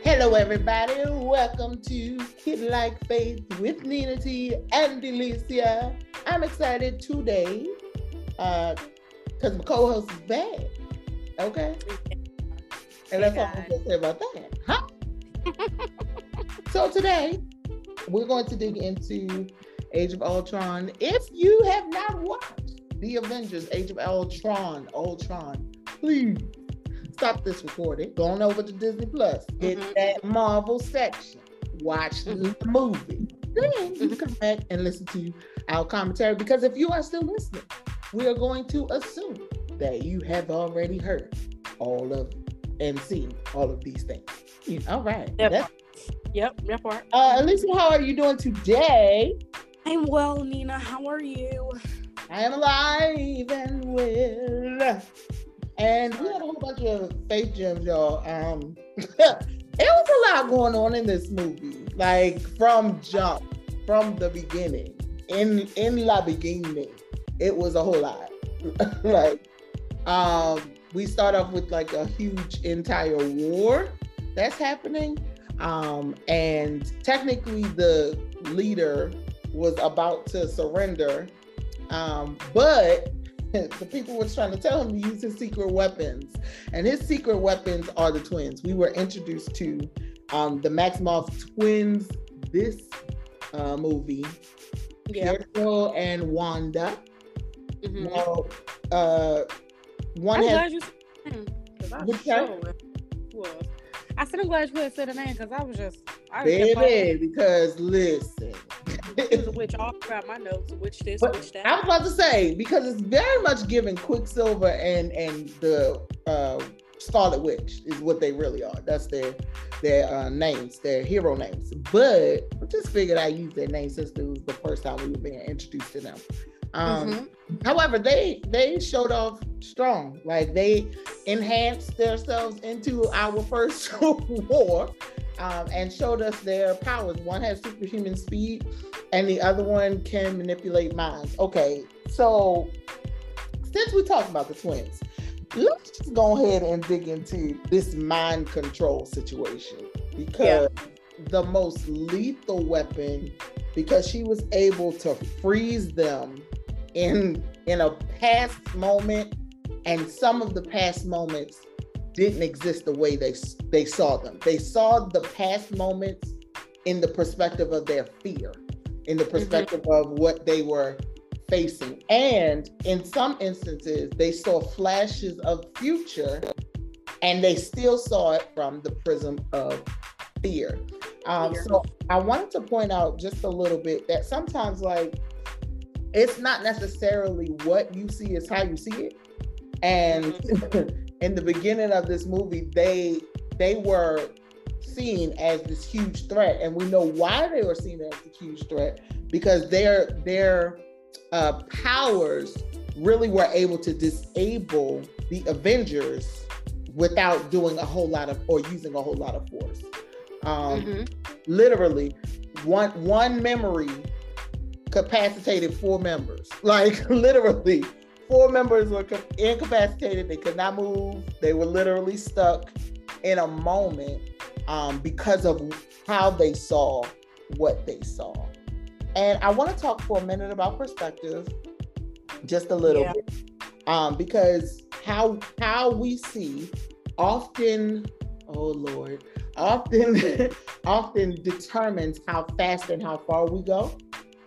Hello, everybody. Welcome to Kid Like Faith with Nina T and Delicia. I'm excited today because uh, my co-host is back. Okay, and that's all I'm going to say about that, huh? so today we're going to dig into Age of Ultron. If you have not watched The Avengers: Age of Ultron, Ultron, please stop this recording. Go on over to Disney Plus. Hit mm-hmm. that Marvel section. Watch mm-hmm. the movie. Then you come back and listen to our commentary. Because if you are still listening, we are going to assume that you have already heard all of and seen all of these things. All right. Yep. That's, yep. Yep. Uh, Elisa, how are you doing today? I'm well, Nina. How are you? I am alive and well. And we had a whole bunch of faith gems, y'all. Um, it was a lot going on in this movie, like from jump, from the beginning. In in la beginning, it was a whole lot. like, um, we start off with like a huge entire war that's happening, um, and technically the leader was about to surrender, um, but the people were trying to tell him to use his secret weapons. And his secret weapons are the twins. We were introduced to um, the Maximoff twins this uh, movie. Yeah. Pietro and Wanda. Mm-hmm. Uh, one I'm has. Glad you, I, I said I'm glad you had said the name because I was just. I Baby, because listen, a witch all throughout my notes. Witch this, but witch that. I was about to say because it's very much giving Quicksilver and and the uh, Scarlet Witch is what they really are. That's their their uh, names, their hero names. But I just figured I used their names since it was the first time we were being introduced to them. Um, mm-hmm. However, they they showed off strong. Like they enhanced themselves into our first war um, and showed us their powers. One has superhuman speed, and the other one can manipulate minds. Okay, so since we talked about the twins, let's just go ahead and dig into this mind control situation because yeah. the most lethal weapon, because she was able to freeze them in in a past moment, and some of the past moments didn't exist the way they they saw them. They saw the past moments in the perspective of their fear, in the mm-hmm. perspective mm-hmm. of what they were facing. And in some instances, they saw flashes of future and they still saw it from the prism of fear. Um, fear. So I wanted to point out just a little bit that sometimes, like, it's not necessarily what you see, is how you see it. And mm-hmm. in the beginning of this movie, they they were seen as this huge threat, and we know why they were seen as a huge threat because their their uh, powers really were able to disable the Avengers without doing a whole lot of or using a whole lot of force. Um, mm-hmm. Literally, one one memory capacitated four members. Like literally, four members were incapacitated. They could not move. They were literally stuck in a moment um, because of how they saw what they saw. And I want to talk for a minute about perspective, just a little yeah. bit, um, because how how we see often, oh Lord, often often determines how fast and how far we go.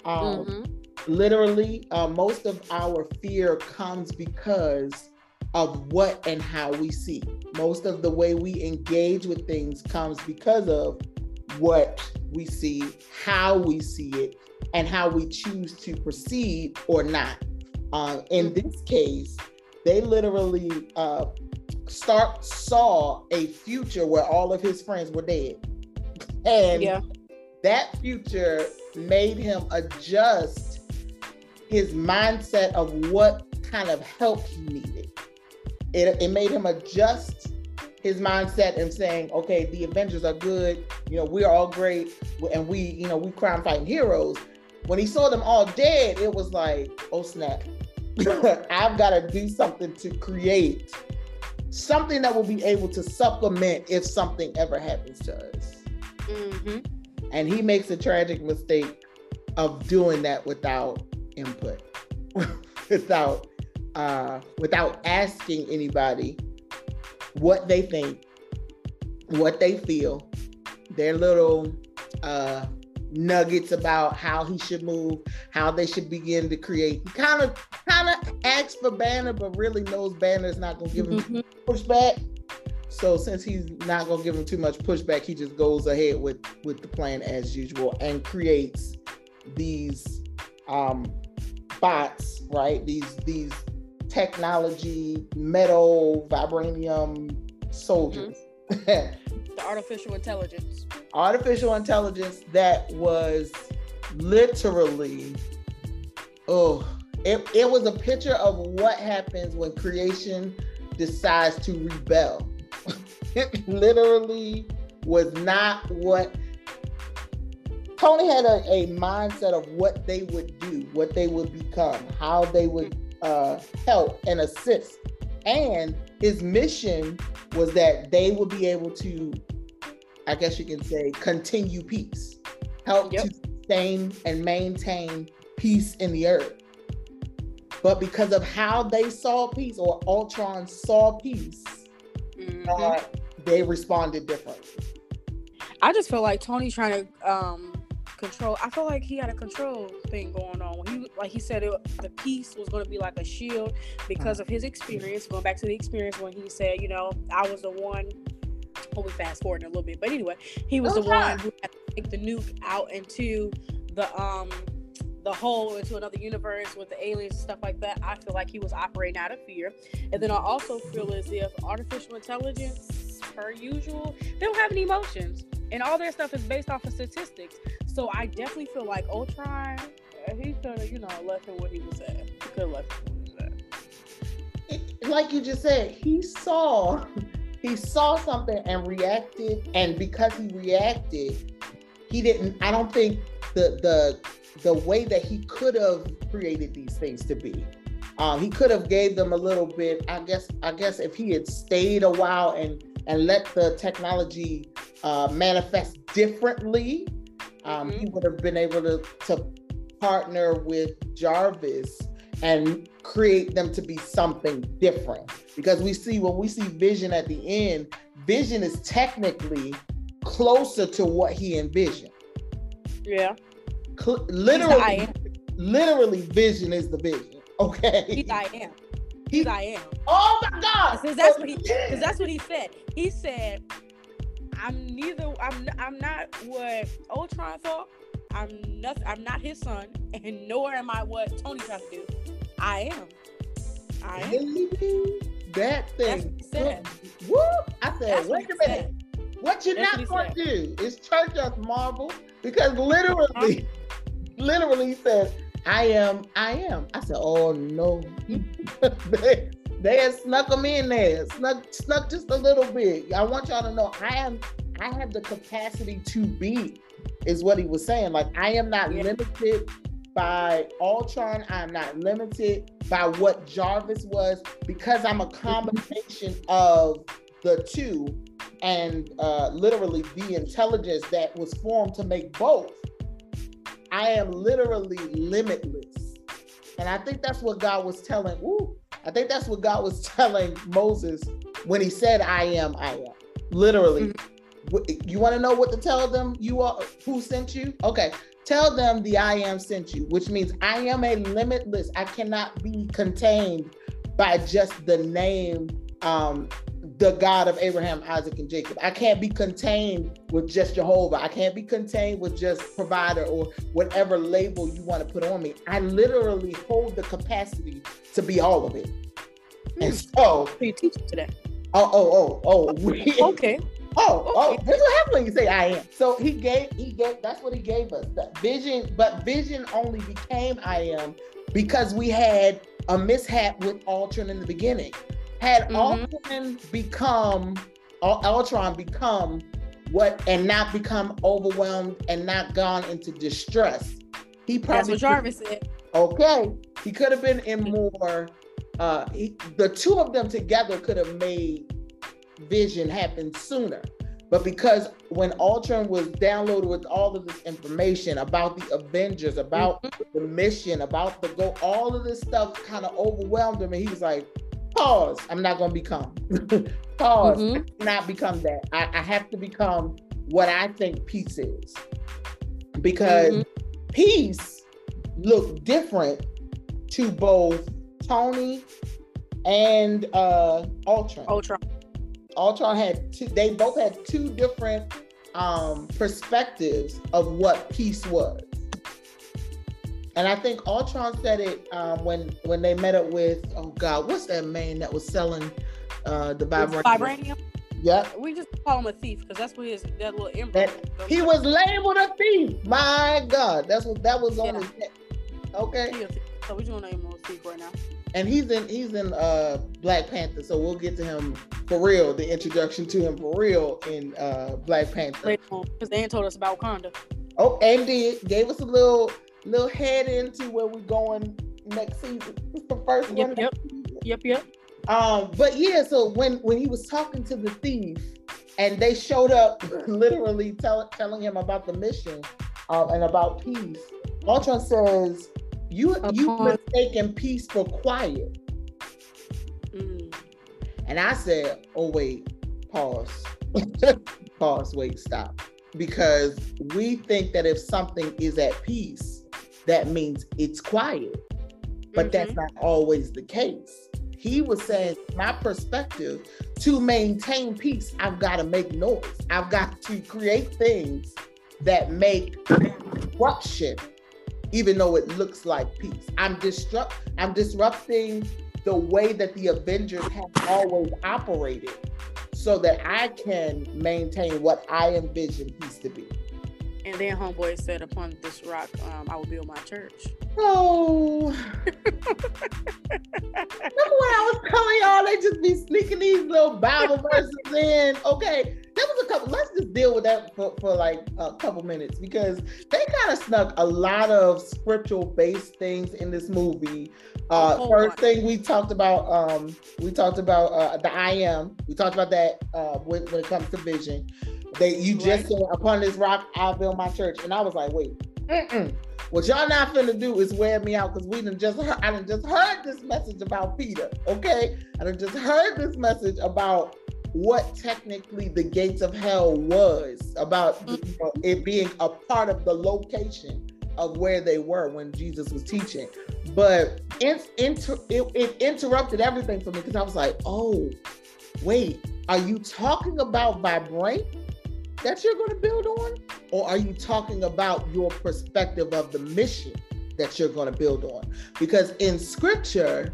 Um, mm-hmm literally uh, most of our fear comes because of what and how we see most of the way we engage with things comes because of what we see how we see it and how we choose to proceed or not uh, in mm-hmm. this case they literally uh, start saw a future where all of his friends were dead and yeah. that future made him adjust his mindset of what kind of help he needed. It, it made him adjust his mindset and saying, okay, the Avengers are good, you know, we're all great, and we, you know, we crime fighting heroes. When he saw them all dead, it was like, oh snap, I've got to do something to create something that will be able to supplement if something ever happens to us. Mm-hmm. And he makes a tragic mistake of doing that without input, without uh, without asking anybody what they think, what they feel, their little uh, nuggets about how he should move, how they should begin to create. He kind of kind of asks for Banner, but really knows Banner is not going to give him Mhm. pushback. So since he's not going to give him too much pushback, he just goes ahead with with the plan as usual and creates these um bots, right? These these technology metal vibranium soldiers. Mm-hmm. The artificial intelligence. artificial intelligence that was literally oh it, it was a picture of what happens when creation decides to rebel it literally was not what tony had a, a mindset of what they would do what they would become how they would uh, help and assist and his mission was that they would be able to I guess you can say, continue peace, help Yep. to sustain and maintain peace in the earth. But because of how they saw peace, or Ultron saw peace, Mhm. uh, they responded differently. I just feel like Tony trying to um control. I felt like he had a control thing going on. When he like he said it, the piece was going to be like a shield because of his experience. Going back to the experience when he said, you know, I was the one. Well, we fast forward a little bit, but anyway, he was the one who had to take the nuke out into the um the hole into another universe with the aliens and stuff like that. I feel like he was operating out of fear, and then I also feel as if artificial intelligence, per usual, they don't have any emotions and all their stuff is based off of statistics. So I definitely feel like Ultron, he could have, you know, left him what he was at. He could have left him he was at. Like you just said, he saw he saw something and reacted, and because he reacted, he didn't. I don't think the the the way that he could have created these things to be. Um, he could have gave them a little bit. I guess. I guess if he had stayed a while and and let the technology uh, manifest differently, um, he would have been able to to partner with Jarvis and create them to be something different. Because we see when we see Vision at the end, Vision is technically closer to what he envisioned. Yeah. Cl- He's the I literally, literally, Vision is the vision. Okay. He's I am. He- He's I am. oh my God! Because that's what he. Because that's what he said. He said, "I'm neither. I'm. I'm not what Ultron thought. I'm nothing. I'm not his son, and nor am I what Tony tried to do. I am. I am. That That's thing. said. Woo! I said, That's wait a minute. What you're That's not going to do is church us, Marvel, because literally, literally he said, "I am, I am." I said, "Oh no!" they, they had snuck them in there, snuck, snuck just a little bit. I want y'all to know, I am, I have the capacity to be, is what he was saying. Like I am not Yeah. limited by Ultron. I'm not limited by what Jarvis was because I'm a combination of the two and uh, literally the intelligence that was formed to make both. I am literally limitless. And I think that's what God was telling. Ooh, I think that's what God was telling Moses when he said, I am, I am. Literally. Wh- You want to know what to tell them? You are who sent you? Okay. Tell them the I am sent you, which means I am a limitless. I cannot be contained by just the name um, the God of Abraham, Isaac, and Jacob. I can't be contained with just Jehovah. I can't be contained with just provider or whatever label you want to put on me. I literally hold the capacity to be all of it. Hmm. And so, What you teaching today? oh, oh, oh, oh, we, Okay. oh, oh, this what happens when you say I am. So he gave, he gave, that's what he gave us. That vision, but vision only became I am because we had a mishap with Ultron in the beginning. Had Mhm. Ultron become, Ul- Ultron become what, and not become overwhelmed and not gone into distress, he probably That's what Jarvis said. Okay, he could have been in more uh, he, the two of them together could have made Vision happen sooner. But because when Ultron was downloaded with all of this information about the Avengers, about mm-hmm. the mission, about the go, all of this stuff kind of overwhelmed him, and he was like, "Pause. I'm not going to become. Pause. Mm-hmm. not become that. I, I, have to become what I think peace is, because mm-hmm. peace looked different to both Tony and uh Ultron. Ultron. Ultron had two, they both had two different um, perspectives of what peace was. And I think Ultron said it um, when when they met up with oh god, what's that man that was selling uh, the vibranium? Vibranium. Yep. We just call him a thief because that's what his that little emblem. he was labeled a thief. My God, that's what that was on yeah. his neck. Okay. So we're name him a thief right now and he's in he's in uh Black Panther, so we'll get to him for real. The introduction to him for real in uh Black Panther. Because they ain't told us about Wakanda. Oh, and did gave us a little little head into where we're going next season. It's the first yep, one. Yep. Yep. Yep. Um, but yeah, so when when he was talking to the thief, and they showed up, literally tell, telling him about the mission um, and about peace. Ultron says, you you mistaken peace for quiet. Mm. And I said, oh wait, pause. pause, wait, stop. Because we think that if something is at peace, that means it's quiet. But mm-hmm. that's not always the case. He was saying, my perspective, to maintain peace, I've got to make noise. I've got to create things that make disruption even though it looks like peace. I'm disrupt I'm disrupting the way that the Avengers have always operated so that I can maintain what I envision peace to be. And then homeboy said, "Upon this rock, um, I will build my church." Oh, remember when I was telling y'all they just be sneaking these little Bible verses in? Okay, there was a couple. Let's just deal with that for, for like a couple minutes because they kind of snuck a lot of scriptural based things in this movie. Uh, oh, first thing we talked about, um, we talked about uh, the I am. We talked about that uh, when, when it comes to vision. They you just right. said upon this rock I'll build my church, and I was like, wait, mm-mm. what y'all not finna do is wear me out because we done just heard, I done just heard this message about Peter. Okay, I done just heard this message about what technically the gates of hell was about you mm-hmm. know, it being a part of the location of where they were when Jesus was teaching. But it, inter, it, it interrupted everything for me because I was like, oh, wait, are you talking about vibrate? That you're going to build on? Or are you talking about your perspective of the mission that you're going to build on? Because in scripture,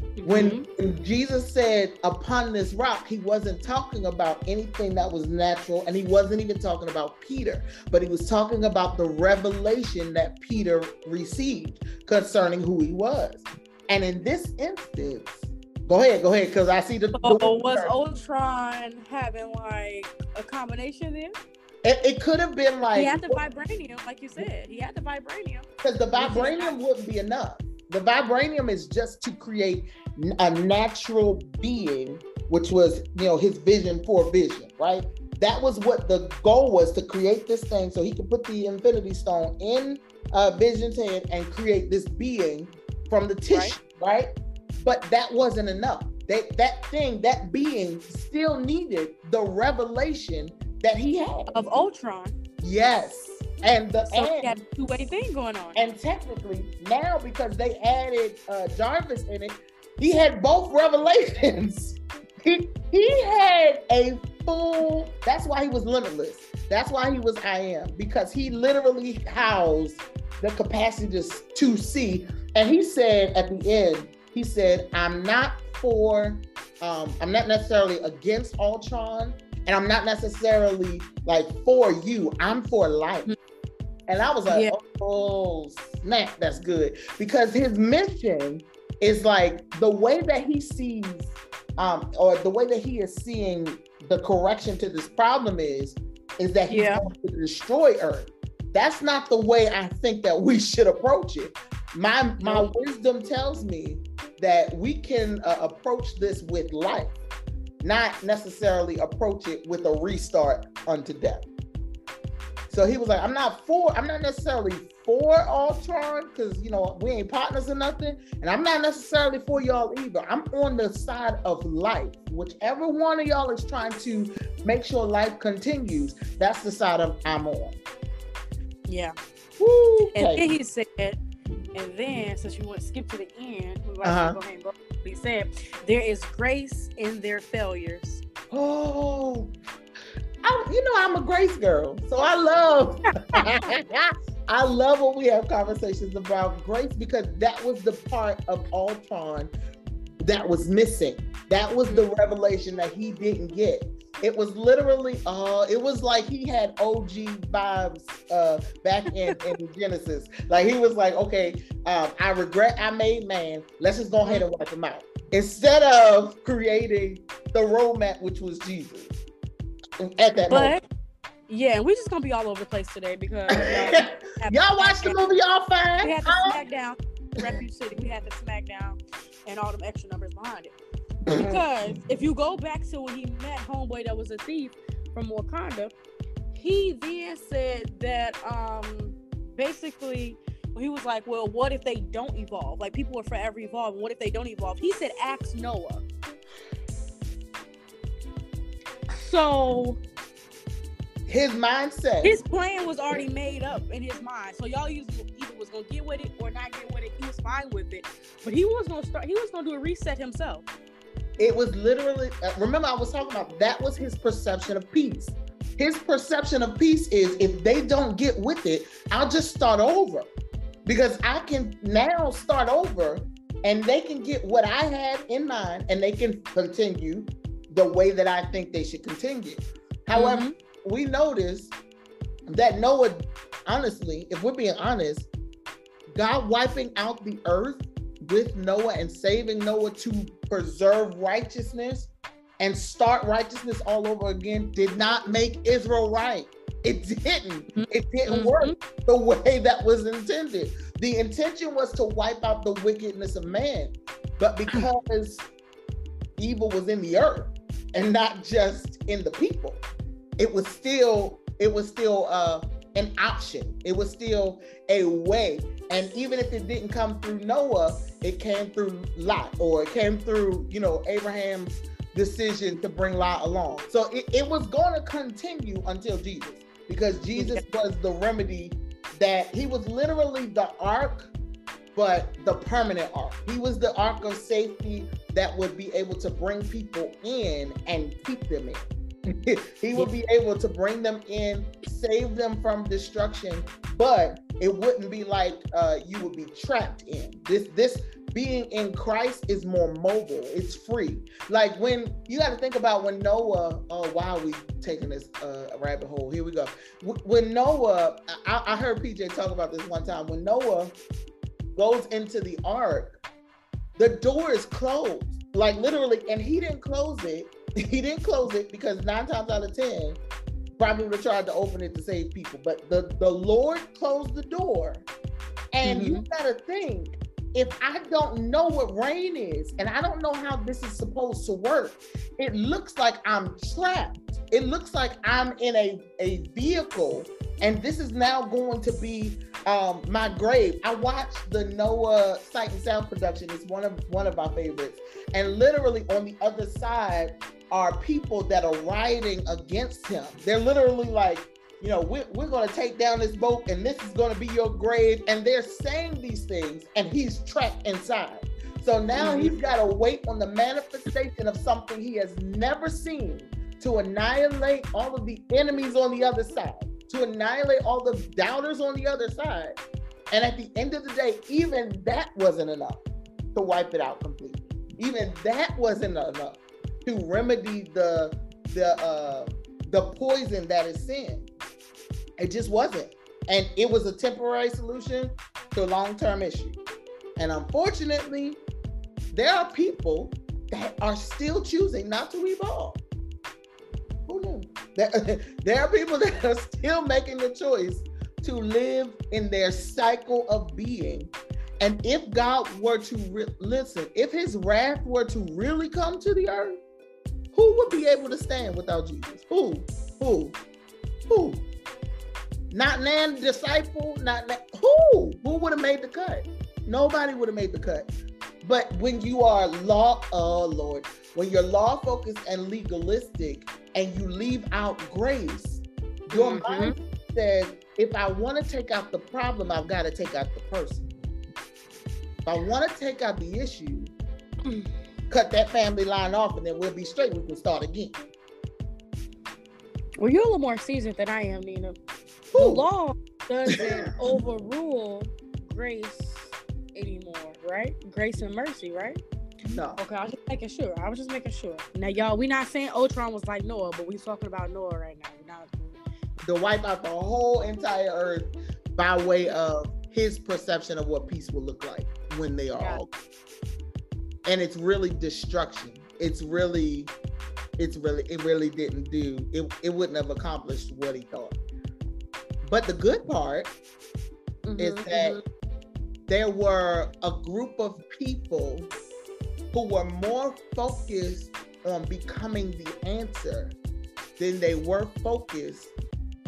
mm-hmm. when, when Jesus said, upon this rock, he wasn't talking about anything that was natural, and he wasn't even talking about Peter, but he was talking about the revelation that Peter received concerning who he was. And in this instance, Go ahead, go ahead, because I see the. The was Ultron having like a combination then? It, it could have been like he had the vibranium, like you said. He had the vibranium. Because the vibranium wouldn't be enough. The vibranium is just to create a natural being, which was you know his vision for vision, right? That was what the goal was to create this thing, so he could put the Infinity Stone in uh, Vision's head and create this being from the tissue, right? right? But that wasn't enough. That that thing, that being still needed the revelation that he had of Ultron. Yes. And the so and, had a two-way thing going on. And technically, now because they added uh, Jarvis in it, he had both revelations. he he had a full. That's why he was limitless. That's why he was I am because he literally housed the capacity to, to see. And he said at the end, he said, I'm not for, um, I'm not necessarily against Ultron, and I'm not necessarily like for you. I'm for life. And I was like, yeah. oh, snap, that's good. Because his mission is like the way that he sees, um, or the way that he is seeing the correction to this problem is, is that he's yeah. going to destroy Earth. That's not the way I think that we should approach it. My my wisdom tells me that we can uh, approach this with life, not necessarily approach it with a restart unto death. So he was like, I'm not for, I'm not necessarily for Ultron because you know we ain't partners or nothing, and I'm not necessarily for y'all either. I'm on the side of life. Whichever one of y'all is trying to make sure life continues, that's the side of I'm on. Yeah. Woo, And then he said, and then since you went skip to the end, we Uh-huh. go ahead and go. He said, "There is grace in their failures." Oh, I, you know I'm a Grace girl, so I love. I love when we have conversations about grace because that was the part of Ultron that was missing. That was the revelation that he didn't get. It was literally, uh, it was like he had OG vibes uh, back in, in Genesis. Like he was like, okay, um, I regret I made man. Let's just go ahead and wipe him out instead of creating the roadmap, which was Jesus. At that moment. But yeah, we're just gonna be all over the place today because y'all, Y'all watch the movie, y'all fine. We had the? SmackDown, Refuge City. We had the SmackDown, and all them extra numbers behind it. Because if you go back to when he met Homeboy that was a thief from Wakanda, he then said that um basically he was like, Well, what if they don't evolve? Like people are forever evolving. What if they don't evolve? He said ask Noah. So His mindset. his plan was already made up in his mind. So y'all either either was gonna get with it or not get with it. He was fine with it, but he was gonna start. He was gonna do a reset himself. It was literally uh, remember i was talking about that was his perception of peace. His perception of peace is if they don't get with it i'll just start over. Because i can now start over and they can get what i had in mind and they can continue the way that i think they should continue. However Mhm. we notice that noah honestly if we're being honest god wiping out the earth with Noah and saving Noah to preserve righteousness and start righteousness all over again did not make Israel right. It didn't. It didn't Mhm. work the way that was intended. The intention was to wipe out the wickedness of man, but because evil was in the earth and not just in the people, it was still it was still uh, an option. It was still a way. And even if it didn't come through Noah, it came through Lot or it came through, you know, Abraham's decision to bring Lot along. So it, it was going to continue until Jesus because Jesus was the remedy that he was literally the ark, but the permanent ark. He was the ark of safety that would be able to bring people in and keep them in. he would be able to bring them in, save them from destruction, but it wouldn't be like uh, you would be trapped in. This this being in Christ is more mobile. It's free. Like when you got to think about when Noah. Oh wow, we taking this uh, rabbit hole. Here we go. Wh- When Noah, I, I heard PJ talk about this one time. When Noah goes into the ark, the door is closed, like literally, and he didn't close it. He didn't close it because nine times out of ten, probably would have tried to open it to save people. But the the Lord closed the door, and you gotta think. If I don't know what rain is and I don't know how this is supposed to work, it looks like I'm trapped. It looks like I'm in a, a vehicle and this is now going to be um, my grave. I watched the Noah Sight and Sound production. It's one of one of my favorites. And literally on the other side are people that are rioting against him. They're literally like, you know, we're, we're going to take down this boat and this is going to be your grave. And they're saying these things and he's trapped inside. So now Mhm. he's got to wait on the manifestation of something he has never seen to annihilate all of the enemies on the other side, to annihilate all the doubters on the other side. And at the end of the day, even that wasn't enough to wipe it out completely. Even that wasn't enough to remedy the the uh, the poison that is sin. It just wasn't, and it was a temporary solution to a long term issue. And unfortunately, there are people that are still choosing not to evolve. Who knew? There, there are people that are still making the choice to live in their cycle of being And if God were to re- listen, if his wrath were to really come to the earth, who would be able to stand without Jesus? Who? Who? Who? Not nan disciple, not nan, who? Who would have made the cut? Nobody would have made the cut. But when you are law, oh Lord, when you're law focused and legalistic and you leave out grace, your mm-hmm. mind says, if I want to take out the problem, I've got to take out the person. If I want to take out the issue, cut that family line off and then we'll be straight. We can start again. Well, you're a little more seasoned than I am, Nina. Ooh. The law doesn't overrule grace anymore, right? Grace and mercy, right? No. Okay, I was just making sure. I was just making sure. Now, y'all, we're not saying Ultron was like Noah, but we're talking about Noah right now. We're not to wipe out the whole entire earth by way of his perception of what peace will look like when they are yeah. all. And it's really destruction. It's really, it's really, it really didn't do. It it wouldn't have accomplished what he thought. But the good part mm-hmm, is that mm-hmm. there were a group of people who were more focused on becoming the answer than they were focused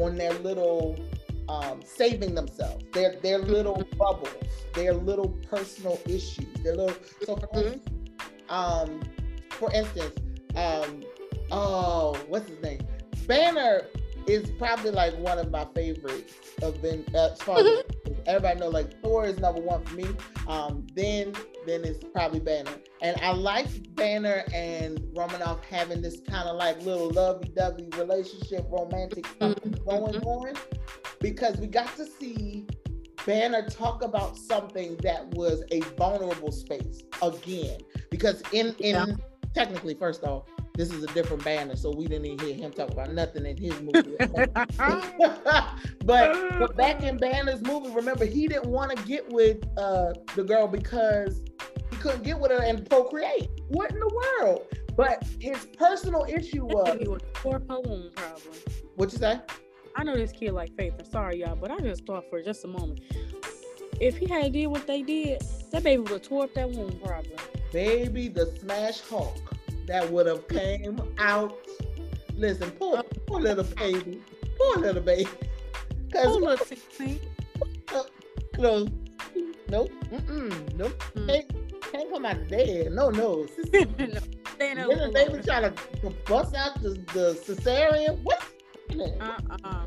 on their little um, saving themselves, their their little mm-hmm. bubbles, their little personal issues, their little. So for mm-hmm. instance, um, for instance, um, oh, what's his name? Banner is probably like one of my favorites of Ben. As far as mm-hmm. everybody know, like Thor is number one for me. Um, then then it's probably Banner, and I like Banner and Romanoff having this kind of like little lovey-dovey relationship, romantic stuff mm-hmm. going on, because we got to see Banner talk about something that was a vulnerable space again. Because in in yeah. technically, first off, this is a different banner, so we didn't even hear him talk about nothing in his movie. but but back in Banner's movie, remember he didn't want to get with uh, the girl because he couldn't get with her and procreate. What in the world? But his personal issue was poor problem. What you say? I know this kid like Faith. I'm sorry, y'all, but I just thought for just a moment. If he had did what they did, that baby would have tore up that womb probably. Baby, the smash Hulk that would have came out. Listen, poor, poor little baby, poor little baby. Cause poor little sixteen. No, nope, mm-mm, nope. Mm. Can't, can't come out there. No, no. no. Then the baby trying to bust out the, the cesarean. What? Uh-uh.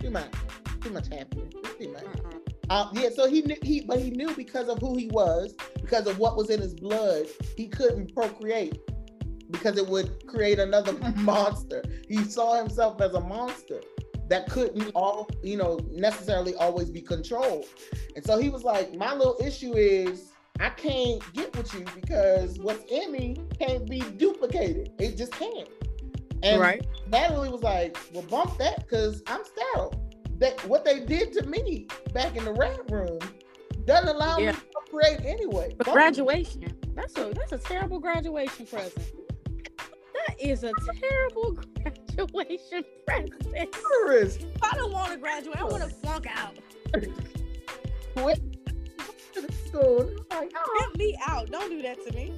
Too much. Too much happening. Too much. Uh-uh. Uh, yeah, so he knew he, but he knew because of who he was, because of what was in his blood, he couldn't procreate because it would create another mm-hmm. monster. He saw himself as a monster that couldn't all, you know, necessarily always be controlled. And so he was like, my little issue is I can't get with you because what's in me can't be duplicated. It just can't. And right. Natalie was like, well, bump that because I'm sterile. That what they did to me back in the Red Room doesn't allow yeah. me to create anyway. But graduation. That's a that's a terrible graduation present. That is a terrible graduation present. I don't want to graduate. I want to flunk out. What? school. Like, ah. oh. Get me out. Don't do that to me.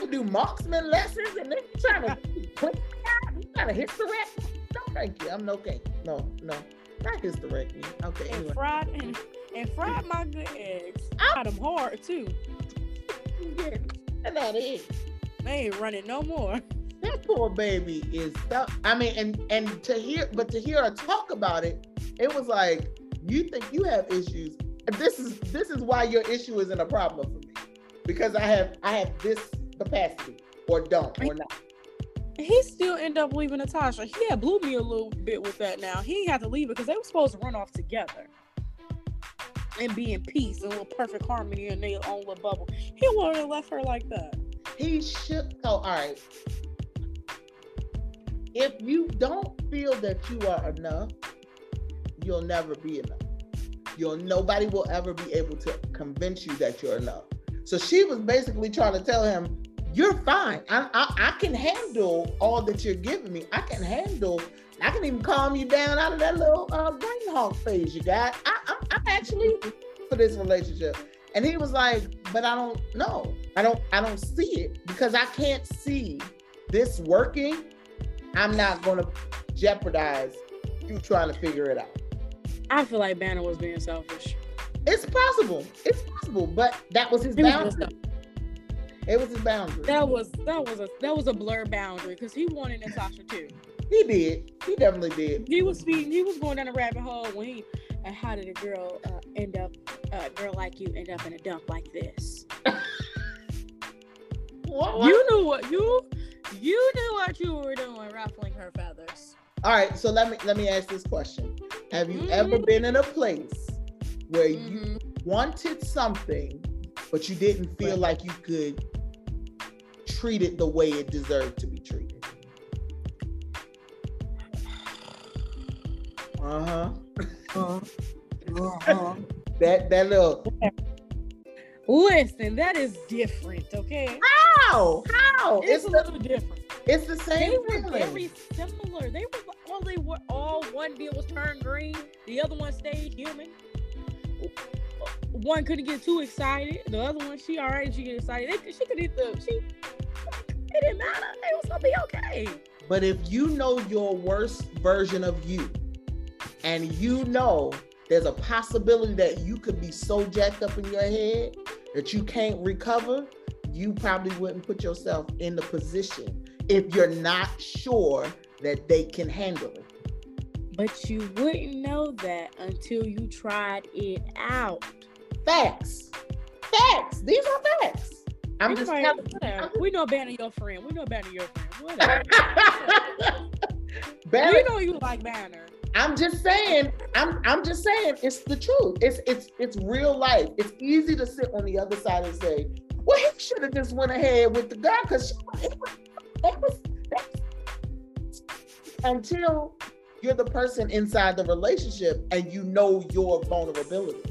You do marksman lessons and then you trying to put you trying to hysterect? No, thank you. I'm no okay. No, no. Not hysterect me. Okay. And anyway. fried and, and fried my good eggs. I got them hard too. yeah, that's. They ain't running no more that poor baby is stuck. I mean, and and to hear, but to hear her talk about it, it was like you think you have issues. This is this is why your issue isn't a problem for me because I have I have this capacity or don't or not. He still end up leaving Natasha. He had blew me a little bit with that. Now he had to leave it because they were supposed to run off together and be in peace and with perfect harmony in their own little bubble. He wouldn't have left her like that. He should. Oh, all right if you don't feel that you are enough, you'll never be enough. You'll nobody will ever be able to convince you that you're enough. So she was basically trying to tell him, "You're fine. I, I, I can handle all that you're giving me. I can handle. I can even calm you down out of that little uh, brain hog phase you got. I, I'm, I'm actually for this relationship." And he was like, but I don't know. I don't I don't see it because I can't see this working. I'm not gonna jeopardize you trying to figure it out. I feel like Banner was being selfish. It's possible. It's possible, but that was his boundary. It was his boundary. That was that was a that was a blur boundary because he wanted Natasha too. He did. He definitely did. He was feeding. He was going down a rabbit hole when he. And how did a girl uh, end up? A girl like you end up in a dump like this? What- what? You knew what you you knew what you were doing, ruffling her feathers. All right, so let me let me ask this question. Have you Mhm. ever been in a place where you Mhm. wanted something, but you didn't feel like you could treat it the way it deserved to be treated? Uh-huh. Uh-huh. That that little Listen, that is different, okay? how? How? It's, It's a the, little different. it's the same. They same were very similar. They were all they were all one deal was turned green, the other one stayed human. One couldn't get too excited. The other one, she alright, she get excited. They, she could eat the she. It didn't matter. It was gonna be okay. But if you know your worst version of you, and you know there's a possibility that you could be so jacked up in your head that you can't recover, you probably wouldn't put yourself in the position if you're not sure that they can handle it. But you wouldn't know that until you tried it out. Facts. Facts. These are facts. I'm You just telling whatever. We know Banner your friend. We know Banner your friend. Whatever. Barry, we know you like Banner. I'm just saying, I'm I'm just saying it's the truth. It's it's it's real life. It's easy to sit on the other side and say, well, he should have just went ahead with the guy because until you're the person inside the relationship and you know your vulnerability.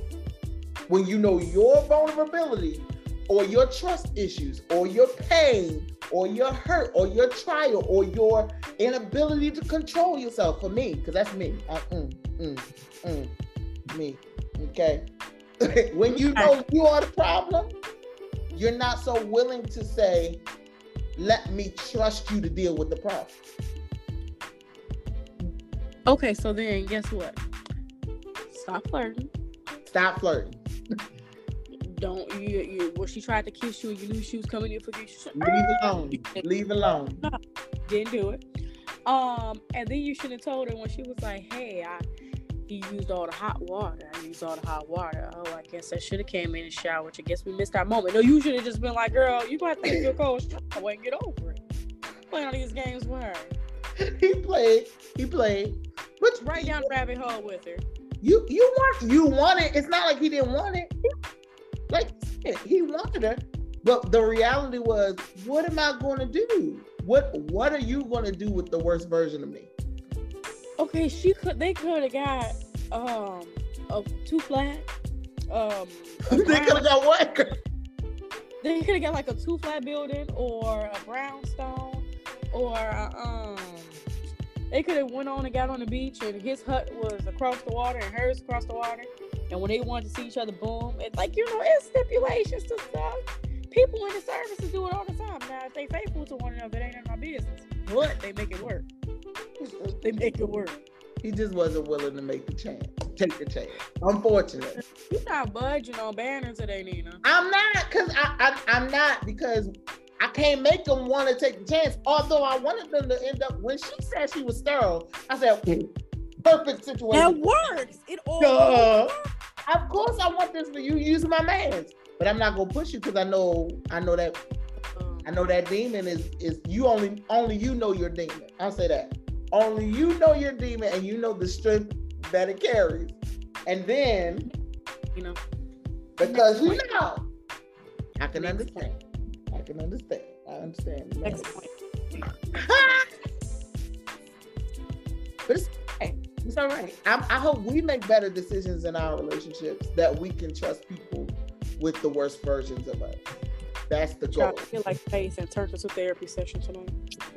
When you know your vulnerability or your trust issues or your pain or your hurt or your trial or your inability to control yourself for me, because that's me. I, mm, mm, mm, me. Okay. when you know you are the problem, you're not so willing to say, let me trust you to deal with the problem. Okay, so then guess what? Stop flirting. Stop flirting. Don't you you when she tried to kiss you and you knew she was coming in for you, Leave alone. Leave alone. didn't do it. Um, and then you should have told her when she was like, "Hey, I he used all the hot water. I used all the hot water. Oh, I guess I should have came in and showered. I guess we missed our moment. No, you should have just been like, girl, you got to take your cold shower and get over it. Playing all these games with her. he played. He played. But Right down the rabbit hole with her. You you want you want it. It's not like he didn't want it. Like he wanted her. But the reality was, what am I going to do? What what are you going to do with the worst version of me? Okay, she could. They could have got um a two flat. Um, they could have got what? They could have got like a two flat building or a brownstone or a, um. They could have went on and got on the beach and his hut was across the water and hers across the water. And when they wanted to see each other, boom! It's like you know, it's stipulations to stuff. People in the services do it all the time. Now, if they faithful to one another, it ain't none of my business. But they make it work. They make it work. He just wasn't willing to make the chance, take the chance. Unfortunately, You're not budging on Banner today, Nina. I'm not because I, I I'm not because I can't make them want to take the chance. Although I wanted them to end up when she said she was sterile, I said mm. perfect situation. That works. It all. Duh. Of course, I want this for you using my man's, but I'm not gonna push you because I know I know that I know that demon is is you only only you know your demon. I'll say that. Only you know your demon and you know the strength that it carries. And then you know. because you know, I can understand. I can understand. I understand. Next point. but it's all right. I, I hope we make better decisions in our relationships that we can trust people with the worst versions of us. That's the goal. to feel like face and turn into therapy session tonight.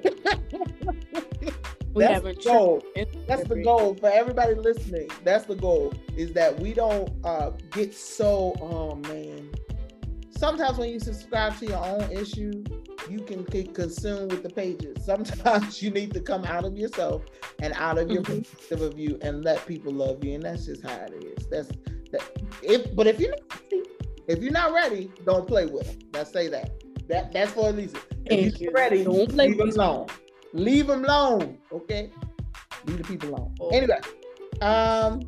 We That's the goal. That's the goal for everybody listening. That's the goal is that we don't uh, get so, oh man, sometimes when you subscribe to your own issue, you can get consumed with the pages. Sometimes you need to come out of yourself and out of your mm-hmm. perspective of you and let people love you. And that's just how it is. That's that if but if you're not ready, if you're not ready, don't play with them. Let's say that. That that's for Elisa. If you're ready, don't play leave them alone. Leave them alone. Okay? Leave the people alone. Oh. Anyway, um,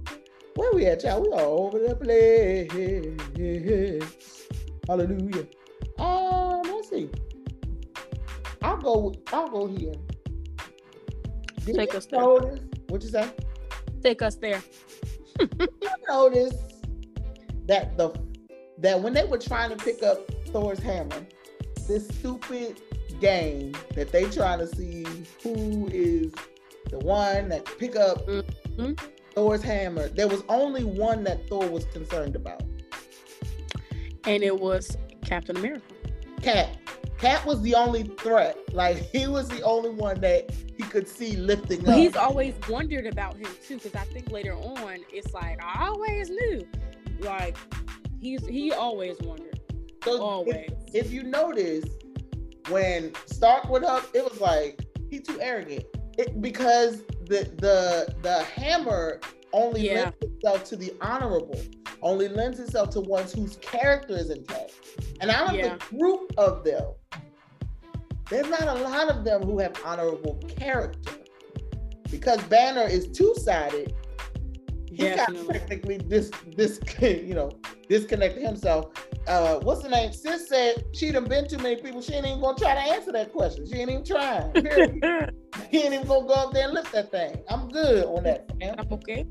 where we at, y'all? We all over the place. Hallelujah. Um, let's see. I'll go. I'll go here. Did Take us notice, there. What you say? Take us there. you notice that the that when they were trying to pick up Thor's hammer, this stupid game that they trying to see who is the one that pick up mm-hmm. Thor's hammer. There was only one that Thor was concerned about. And it was Captain America. Cap. Cap was the only threat. Like he was the only one that he could see lifting up. He's always wondered about him too, because I think later on it's like I always knew. Like he's he always wondered. So always. If, if you notice, when Stark went up, it was like he too arrogant. It, because the the the hammer only yeah. lends itself to the honorable, only lends itself to ones whose character is intact. And out of yeah. the group of them, there's not a lot of them who have honorable character. Because Banner is two-sided, he got technically this this you know disconnected himself. Uh, what's the name? Sis said she done been too many people. She ain't even gonna try to answer that question. She ain't even trying. he ain't even gonna go up there and lift that thing. I'm good on that. Man. I'm okay.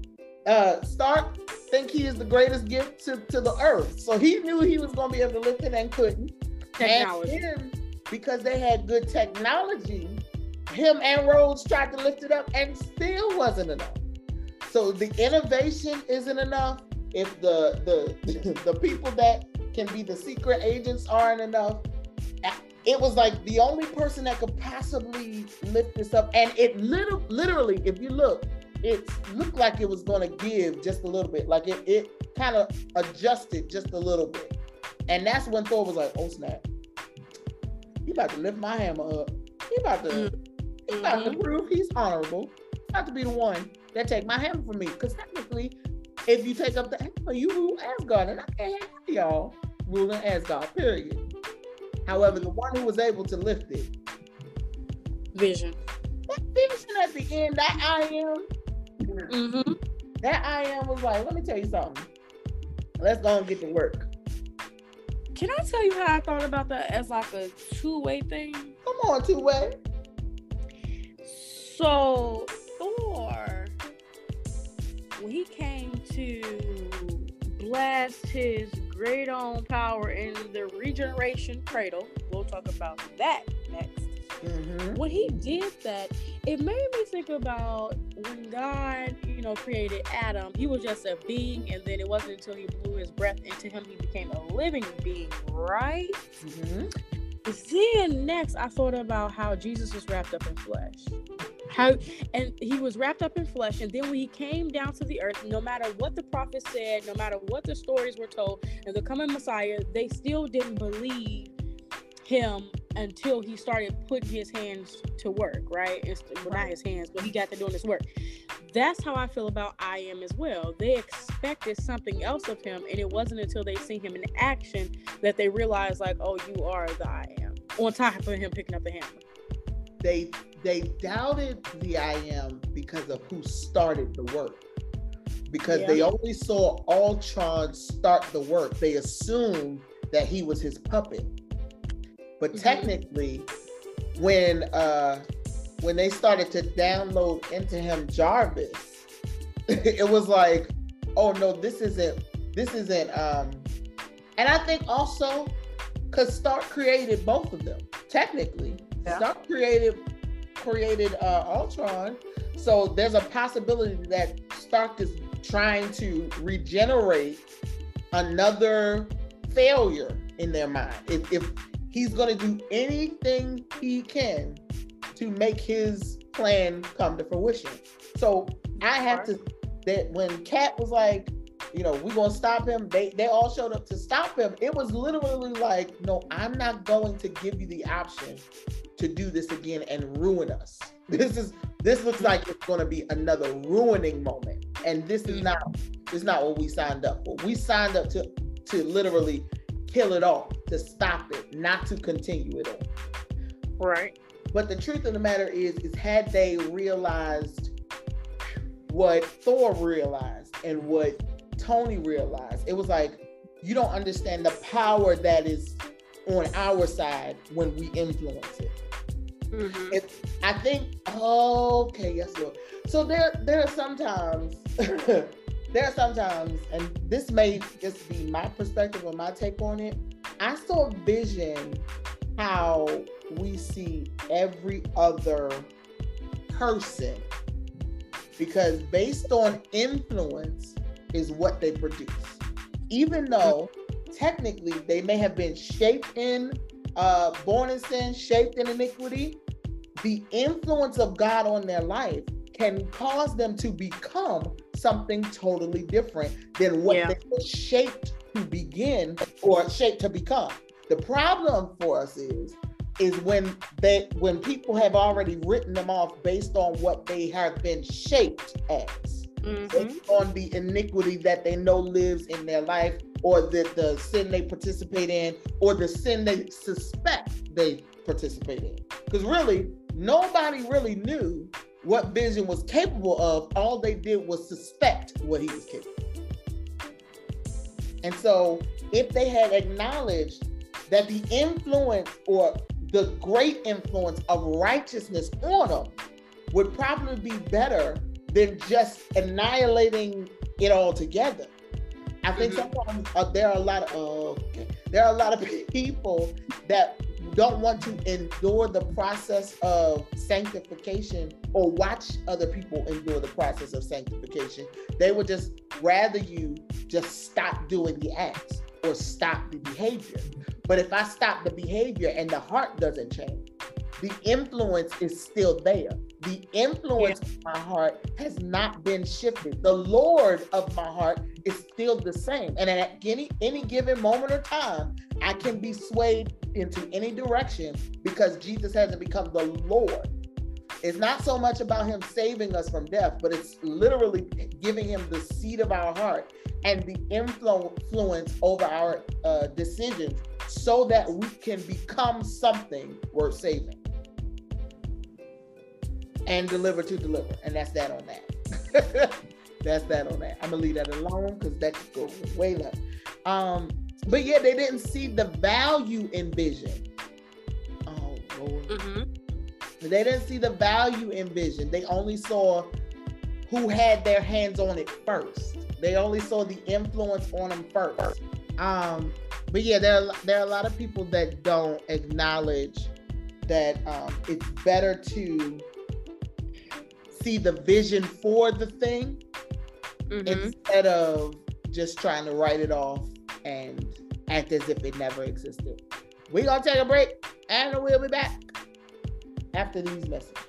Uh, Stark think he is the greatest gift to, to the earth, so he knew he was gonna be able to lift it and couldn't. Technology. And him, because they had good technology, him and Rhodes tried to lift it up and still wasn't enough. So the innovation isn't enough. If the the the people that can be the secret agents aren't enough, it was like the only person that could possibly lift this up. And it literally, literally, if you look, it looked like it was going to give just a little bit. Like it, it kind of adjusted just a little bit. And that's when Thor was like, "Oh snap! He about to lift my hammer up. He about to, mm-hmm. he about to mm-hmm. prove he's honorable. He about to be the one that take my hammer from me. Because technically, if you take up the hammer, you rule Asgard, and I can't have y'all ruling Asgard. Period. However, the one who was able to lift it, Vision. That Vision at the end, that I am. Mm-hmm. That I am was like, let me tell you something. Let's go and get to work. Can I tell you how I thought about that as like a two way thing? Come on, two way. So Thor, when he came to blast his great own power in the regeneration cradle, we'll talk about that next. Mm-hmm. When he did that, it made me think about when God, you know, created Adam. He was just a being, and then it wasn't until he blew his breath into him he became a living being, right? Mm-hmm. Then next, I thought about how Jesus was wrapped up in flesh. How and he was wrapped up in flesh, and then when he came down to the earth, no matter what the prophets said, no matter what the stories were told, and the coming Messiah, they still didn't believe him until he started putting his hands to work, right? It's, well, not his hands, but he got to doing his work. That's how I feel about I am as well. They expected something else of him, and it wasn't until they see him in action that they realized, like, oh, you are the I am. On top of him picking up the hammer. They they doubted the I am because of who started the work. Because yeah. they only saw Ultron start the work. They assumed that he was his puppet but mm-hmm. technically, when uh when they started to download into him Jarvis, it was like, oh no, this isn't this isn't um and I think also because Stark created both of them, technically. Yeah. Stark created created uh Ultron. So there's a possibility that Stark is trying to regenerate another failure in their mind. If, if he's going to do anything he can to make his plan come to fruition. So I have to that when Cap was like, you know, we're gonna stop him. They they all showed up to stop him. It was literally like, no, I'm not going to give you the option to do this again and ruin us. This is this looks like it's gonna be another ruining moment. And this is mm-hmm. not this is not what we signed up for. We signed up to to literally kill it all, to stop it, not to continue it on. Right. But the truth of the matter is, is had they realized what Thor realized and what Tony realized, it was like you don't understand the power that is on our side when we influence it. Mm-hmm. If, I think, okay, yes, Lord. So there, there are sometimes, there are sometimes, and this may just be my perspective or my take on it. I still vision how we see every other person because based on influence is what they produce. Even though technically they may have been shaped in, uh, born in sin, shaped in iniquity, the influence of God on their life can cause them to become something totally different than what yeah. they were shaped to begin or shaped to become. The problem for us is is when they when people have already written them off based on what they have been shaped as. Mm-hmm. on the iniquity that they know lives in their life or the, the sin they participate in or the sin they suspect they participate in because really nobody really knew what vision was capable of all they did was suspect what he was capable and so if they had acknowledged that the influence or the great influence of righteousness on them would probably be better than just annihilating it all together. I think mm-hmm. sometimes uh, there are a lot of uh, okay, there are a lot of people that don't want to endure the process of sanctification or watch other people endure the process of sanctification. They would just rather you just stop doing the acts or stop the behavior. But if I stop the behavior and the heart doesn't change, the influence is still there. The influence yeah. of my heart has not been shifted. The Lord of my heart is still the same. And at any any given moment or time, I can be swayed into any direction because Jesus hasn't become the Lord. It's not so much about him saving us from death, but it's literally giving him the seat of our heart and the influence over our uh, decisions so that we can become something worth saving and deliver to deliver. And that's that on that. that's that on that. I'm gonna leave that alone because that could go way left. Um, but yeah, they didn't see the value in vision. Oh Lord. Mm-hmm. They didn't see the value in vision. They only saw who had their hands on it first. They only saw the influence on them first. Um, but yeah, there are, there are a lot of people that don't acknowledge that um, it's better to see the vision for the thing mm-hmm. instead of just trying to write it off and act as if it never existed. We're gonna take a break and we'll be back after these messages.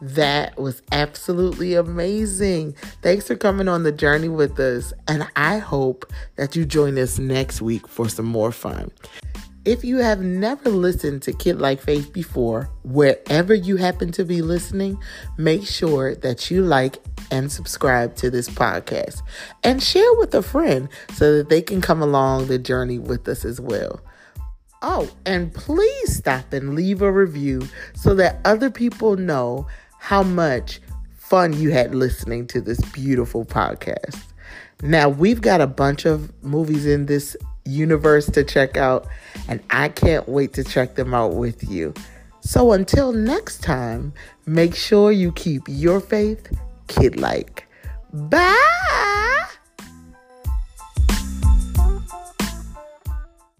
That was absolutely amazing. Thanks for coming on the journey with us, and I hope that you join us next week for some more fun. If you have never listened to Kid Like Faith before, wherever you happen to be listening, make sure that you like and subscribe to this podcast and share with a friend so that they can come along the journey with us as well. Oh, and please stop and leave a review so that other people know how much fun you had listening to this beautiful podcast. Now, we've got a bunch of movies in this universe to check out, and I can't wait to check them out with you. So until next time, make sure you keep your faith kid like. Bye.